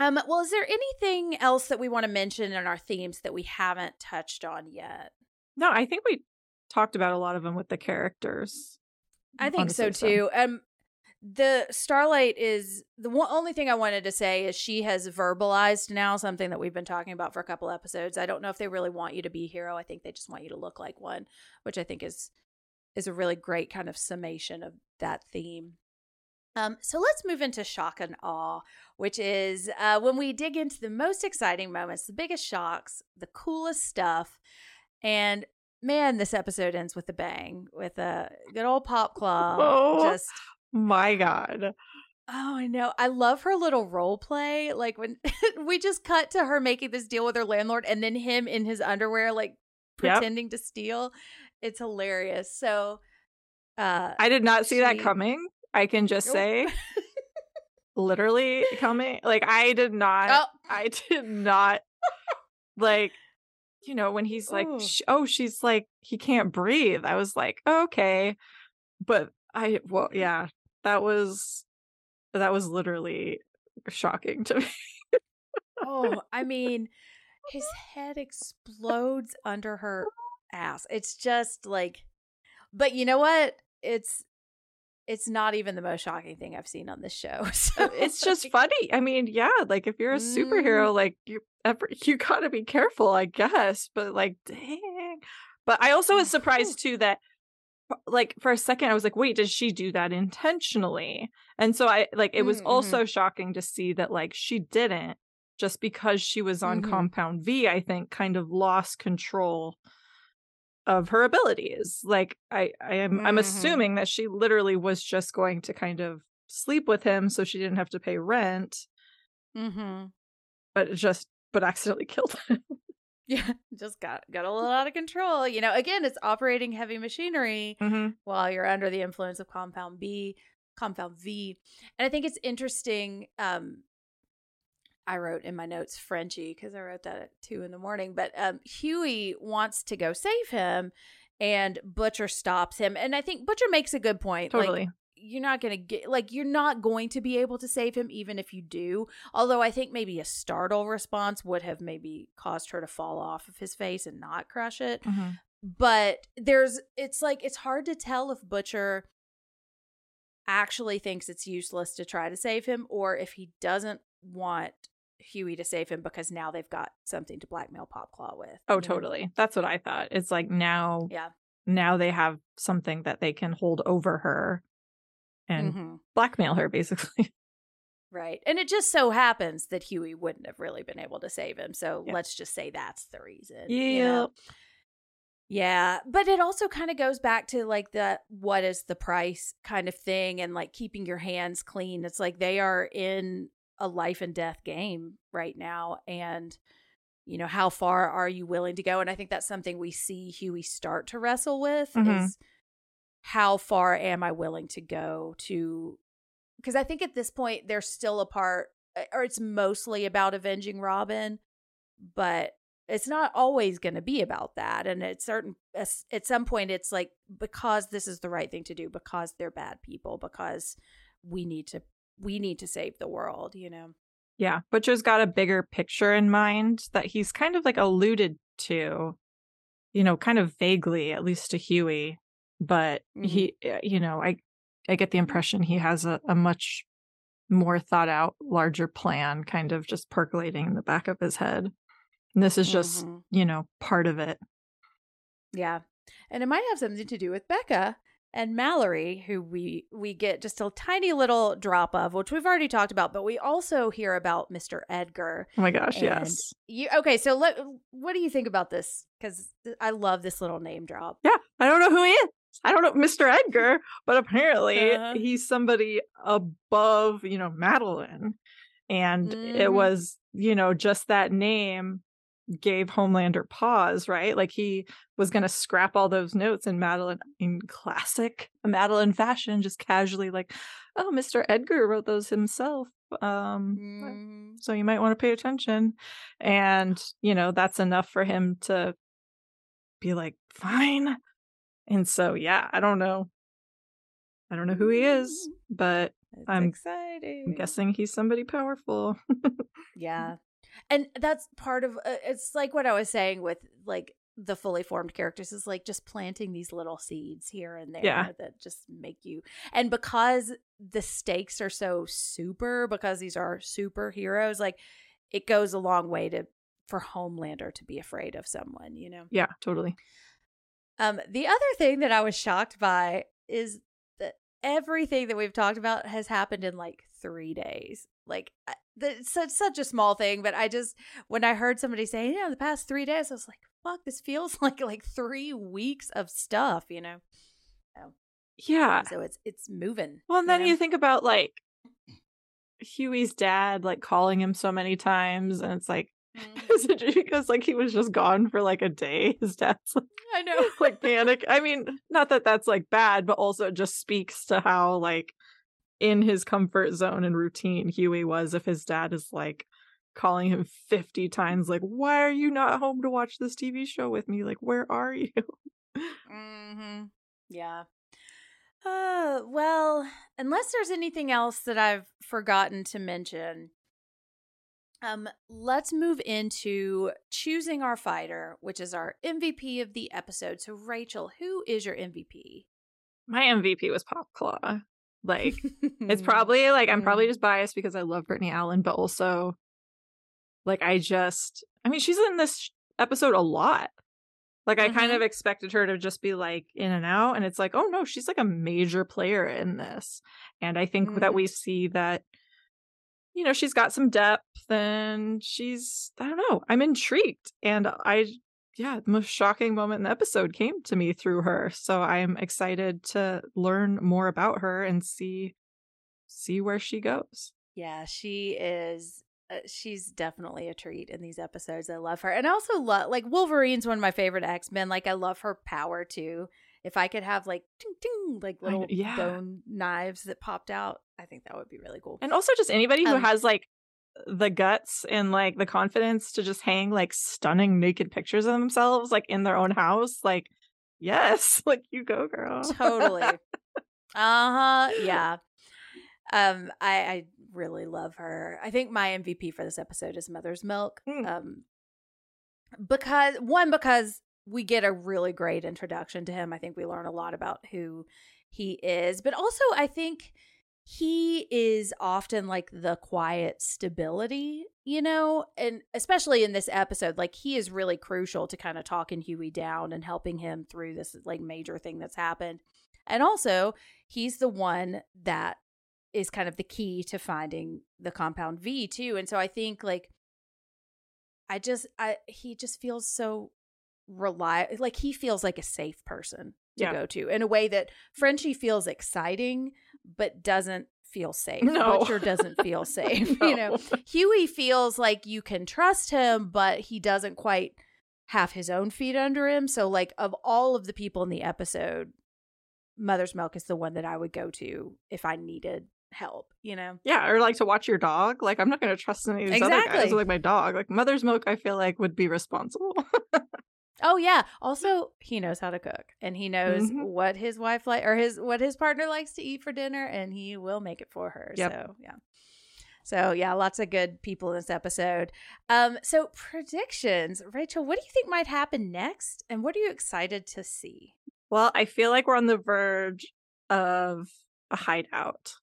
Um, well, is there anything else that we want to mention in our themes that we haven't touched on yet? no i think we talked about a lot of them with the characters I think so too. Um, the Starlight is the one, only thing I wanted to say is she has verbalized now something that we've been talking about for a couple episodes. I don't know if they really want you to be a hero. I think they just want you to look like one, which I think is is a really great kind of summation of that theme. Um, so let's move into shock and awe, which is uh, when we dig into the most exciting moments, the biggest shocks, the coolest stuff, and man, this episode ends with a bang, with a good old Popclaw. Oh. Just my god oh, I know. I love her little role play. Like when [LAUGHS] we just cut to her making this deal with her landlord, and then him in his underwear, like Yep. pretending to steal. It's hilarious. So, uh, i did not see that coming i can just Nope. say [LAUGHS] literally coming like i did not oh, I did not like you know when he's like Ooh. oh she's like he can't breathe I was like okay but I well yeah that was that was literally shocking to [LAUGHS] me oh, I mean, his [LAUGHS] head explodes under her ass. It's just like, but you know what? It's it's not even the most shocking thing I've seen on this show. [LAUGHS] So Uh, it's just funny I mean yeah like if you're a Mm. superhero like you ever, you got to be careful I guess but like dang but I also was surprised too that like for a second I was like wait does she do that intentionally and so I like it was Mm, mhm. also shocking to see that like she didn't just because she was on Mhm. compound V I think kind of lost control of her abilities like I I am I'm Mhm. assuming that she literally was just going to kind of sleep with him so she didn't have to pay rent Mhm. but just but accidentally [LAUGHS] killed him Yeah, just got got a little out of control. You know, again, it's operating heavy machinery mm-hmm. while you're under the influence of compound B, compound V. And I think it's interesting um I wrote in my notes Frenchie because I wrote that at two in the morning. But um, Hughie wants to go save him, and Butcher stops him. And I think Butcher makes a good point. Totally. Like, you're not going to get, like, you're not going to be able to save him, even if you do. Although I think maybe a startle response would have maybe caused her to fall off of his face and not crush it. Mhm. But there's, it's like, it's hard to tell if Butcher actually thinks it's useless to try to save him or if he doesn't want Hughie to save him because now they've got something to blackmail Popclaw with. Oh, you know? totally. That's what I thought. It's like now, Yeah. now they have something that they can hold over her and Mhm. blackmail her, [LAUGHS] basically. Right. And it just so happens that Hughie wouldn't have really been able to save him. So Yeah. let's just say that's the reason. you know? Yeah. But it also kind of goes back to like the what is the price kind of thing and like keeping your hands clean. It's like they are in a life and death game right now. And, you know, how far are you willing to go? And I think that's something we see Hughie start to wrestle with Mhm. is how far am I willing to go to because I think at this point they're still apart uh, or it's mostly about avenging Robin, but it's not always going to be about that and at certain at some point it's like because this is the right thing to do because they're bad people because we need to we need to save the world, you know. Yeah. Butcher's got a bigger picture in mind that he's kind of like alluded to, you know, kind of vaguely, at least to Hughie. But he, uh, you know, I, I get the impression he has a, a much more thought out, larger plan kind of just percolating in the back of his head. And this is just, Mhm. you know, part of it. Yeah. And it might have something to do with Becca and Mallory, who we we get just a tiny little drop of, which we've already talked about, but we also hear about Mr. Edgar. Oh my gosh, And yes. You okay, so let what do you think about this? Because I love this little name drop. Yeah, I don't know who he is. I don't know Mr. Edgar, but apparently Uh-huh. he's somebody above, you know, Madelyn. And it Mhm. was, you know, just that name gave Homelander pause, right? Like he was going to scrap all those notes and Madelyn in classic Madelyn fashion just casually like, "Oh, Mr. Edgar wrote those himself." Um Mhm. so you might want to pay attention. And, you know, that's enough for him to be like, fine. And so, yeah, I don't know. I don't know who he is, but It's I'm- exciting. I'm guessing he's somebody powerful. Yeah. [LAUGHS] And that's part of uh, it's like what I was saying with like the fully formed characters is like just planting these little seeds here and there Yeah. that just make you and because the stakes are so super because these are superheroes like it goes a long way to for Homelander to be afraid of someone, you know. yeah, totally. Um, the other thing that I was shocked by is that everything that we've talked about has happened in like three days. Like, I- it's such such a small thing, but I just when I heard somebody say, you know, the past three days," I was like, "Fuck, this feels [LAUGHS] like like three weeks of stuff," you know. Yeah. So it's it's moving. Well, and then know? you think about like Hughie's dad, like calling him so many times, and it's like, [LAUGHS] Mhm. because like he was just gone for like a day? [LAUGHS] His dad's like, I know. [LAUGHS] like panic. I mean, not that that's like bad, but also it just speaks to how like in his comfort zone and routine Hughie was if his dad is like calling him 50 times like why are you not home to watch this TV show with me? Like where are you? hmm Yeah. Uh, well, unless there's anything else that I've forgotten to mention, um, let's move into choosing our fighter, which is our MVP of the episode. So, Rachel, who is your MVP? My MVP was Popclaw. Like it's [LAUGHS] probably like I'm probably just biased because I love Brittany Allen, but also like I just I mean she's in this episode a lot. Like I kind Mhm. of expected her to just be like in and out and it's like oh no, she's like a major player in this. And I think that Mhm. we see that you know, she's got some depth and she's I don't know, I'm intrigued and I yeah, the most shocking moment in the episode came to me through her. So I'm excited to learn more about her and see see where she goes. Yeah, she is. Uh, she's definitely a treat in these episodes. I love her, and I also love like Wolverine's one of my favorite X Men. Like I love her power too. If I could have like ting, ting, like little yeah. bone knives that popped out, I think that would be really cool. And also just anybody who Um, has like the guts and like the confidence to just hang like stunning naked pictures of themselves like in their own house, like yes, [LAUGHS] like you go, girl. Totally. uh-huh. [LAUGHS] Yeah. Um, I, I really love her. I think my MVP for this episode is Mother's Milk. Mm. Um because one, because we get a really great introduction to him. I think we learn a lot about who he is. But also I think he is often like the quiet stability, you know, and especially in this episode, like he is really crucial to kind of talking Hughie down and helping him through this like major thing that's happened. And also, he's the one that is kind of the key to finding the compound V too. And so I think like I just I he just feels so rely like he feels like a safe person to Yeah. go to in a way that Frenchie feels exciting but doesn't feel [LAUGHS] safe. No. Butcher doesn't feel [LAUGHS] safe. [LAUGHS] You know, Hughie feels like you can trust him, but he doesn't quite have his own feet under him. So, like, of all of the people in the episode, Mother's Milk is the one that I would go to if I needed help, you know? Yeah, or like to watch your dog. Like I'm not going to trust any of these other guys Exactly. like my dog. Like mother's milk, I feel like would be responsible. Oh yeah. Also, he knows how to cook and he knows Mhm. what his wife like or his what his partner likes to eat for dinner and he will make it for her. Yep. So, yeah. So, yeah, lots of good people in this episode. Um so predictions, Rachel, what do you think might happen next and what are you excited to see? well, I feel like we're on the verge of a hideout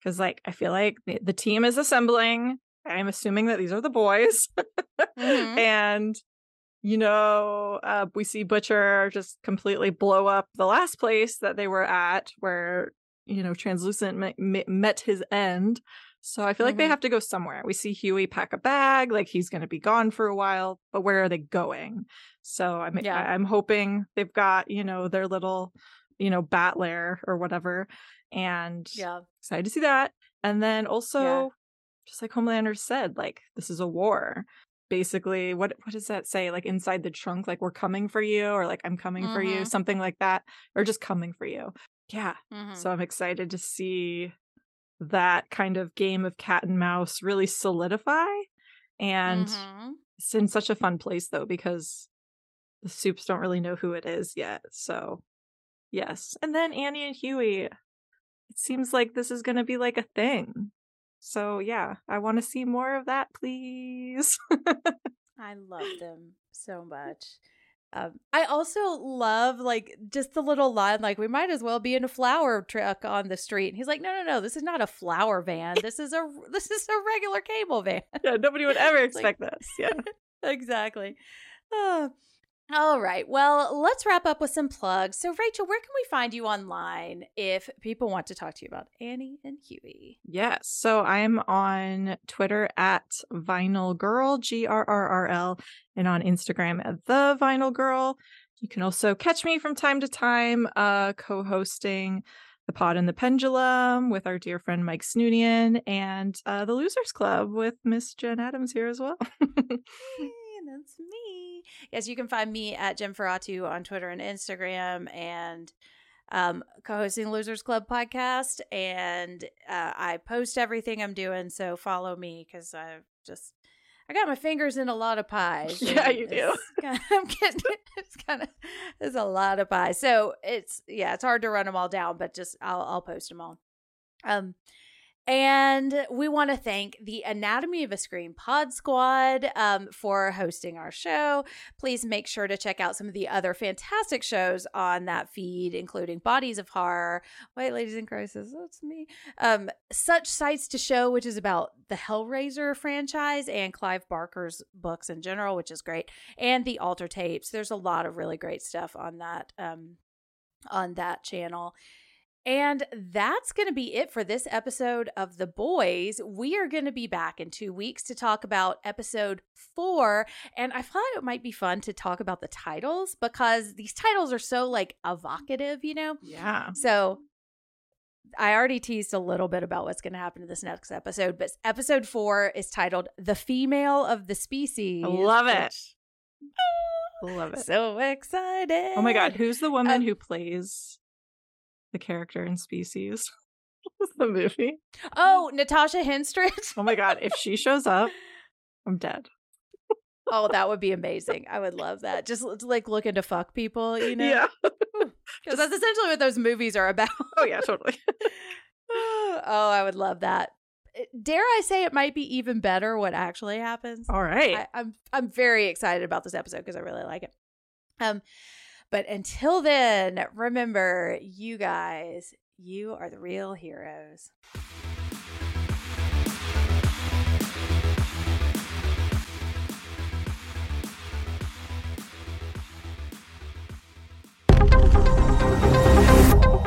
because, like, I feel like the, team is assembling. I'm assuming that these are the boys, [LAUGHS] Mhm. and you know, uh, we see Butcher just completely blow up the last place that they were at, where you know Translucent me- me- met his end. So I feel like they Mhm. have to go somewhere. We see Hughie pack a bag, like he's going to be gone for a while, but where are they going? So I'm Yeah. I'm hoping they've got you know their little you know bat lair or whatever, and Yeah. excited to see that. And then also, just like Homelander said, like this is a war. Basically, what what does that say? Like inside the trunk, like we're coming for you, or like I'm coming for you, Mhm. something like that, or just coming for you. Yeah. Mhm. So I'm excited to see that kind of game of cat and mouse really solidify. And Mhm. it's in such a fun place though, because the supes don't really know who it is yet. So yes. And then Annie and Hughie. It seems like this is gonna be like a thing. So yeah, I want to see more of that, please. [LAUGHS] I love them so much. Um, I also love like just the little line, like we might as well be in a flower truck on the street. And he's like, no, no, no, this is not a flower van. This is a [LAUGHS] this is a regular cable van. yeah, nobody would [LAUGHS] ever It's like- expect this. Yeah. exactly. Ah. All right. Well, let's wrap up with some plugs. So, Rachel, where can we find you online if people want to talk to you about Annie and Hughie? Yes. So I'm on Twitter at Vinyl Girl, G R R R L, and on Instagram at The Vinyl Girl. You can also catch me from time to time uh, co hosting The Pod and the Pendulum with our dear friend Mike Snoonian and uh, The Losers Club with Miss Jenn Adams here as well. [LAUGHS] That's me. Yes, you can find me at Jennferatu on Twitter and Instagram and um, co-hosting Losers Club podcast. And uh, I post everything I'm doing, so follow me because I just I got my fingers in a lot of pies. [LAUGHS] Yeah, you do. it's [LAUGHS] kinda- I'm getting [LAUGHS] it's kind of there's a lot of pies, so it's yeah, it's hard to run them all down, but just I'll I'll post them all. Um, and we want to thank the Anatomy of a Scream Pod Squad um, for hosting our show. Please make sure to check out some of the other fantastic shows on that feed, including Bodies of Horror, White Ladies in Crisis, that's me, um, Such Sights to Show, which is about the Hellraiser franchise, and Clive Barker's books in general, which is great, and the Alter Tapes. There's a lot of really great stuff on that um, on that channel. And that's going to be it for this episode of The Boys. We are going to be back in two weeks to talk about episode four. And I thought it might be fun to talk about the titles because these titles are so like evocative, you know? yeah. So I already teased a little bit about what's going to happen in this next episode, but episode four is titled The Female of the Species. I love it. which- Love it. So excited. Oh my God. Who's the woman Um, who plays the character in Species? [LAUGHS] the movie. Oh, Natasha Henstridge. Oh my god, if she shows up, I'm dead. oh, that would be [LAUGHS] amazing. I would love that. Just like looking to fuck people, you know? Yeah. [LAUGHS] Because that's essentially what those movies are about. Oh yeah, totally. oh, I would love that. Eh, Dare I say it might be even better what actually happens? All right. I, I'm I'm very excited about this episode because I really like it. Um, but until then, remember, you guys, you are the real heroes.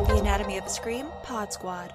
The Anatomy of a Scream Pod Squad.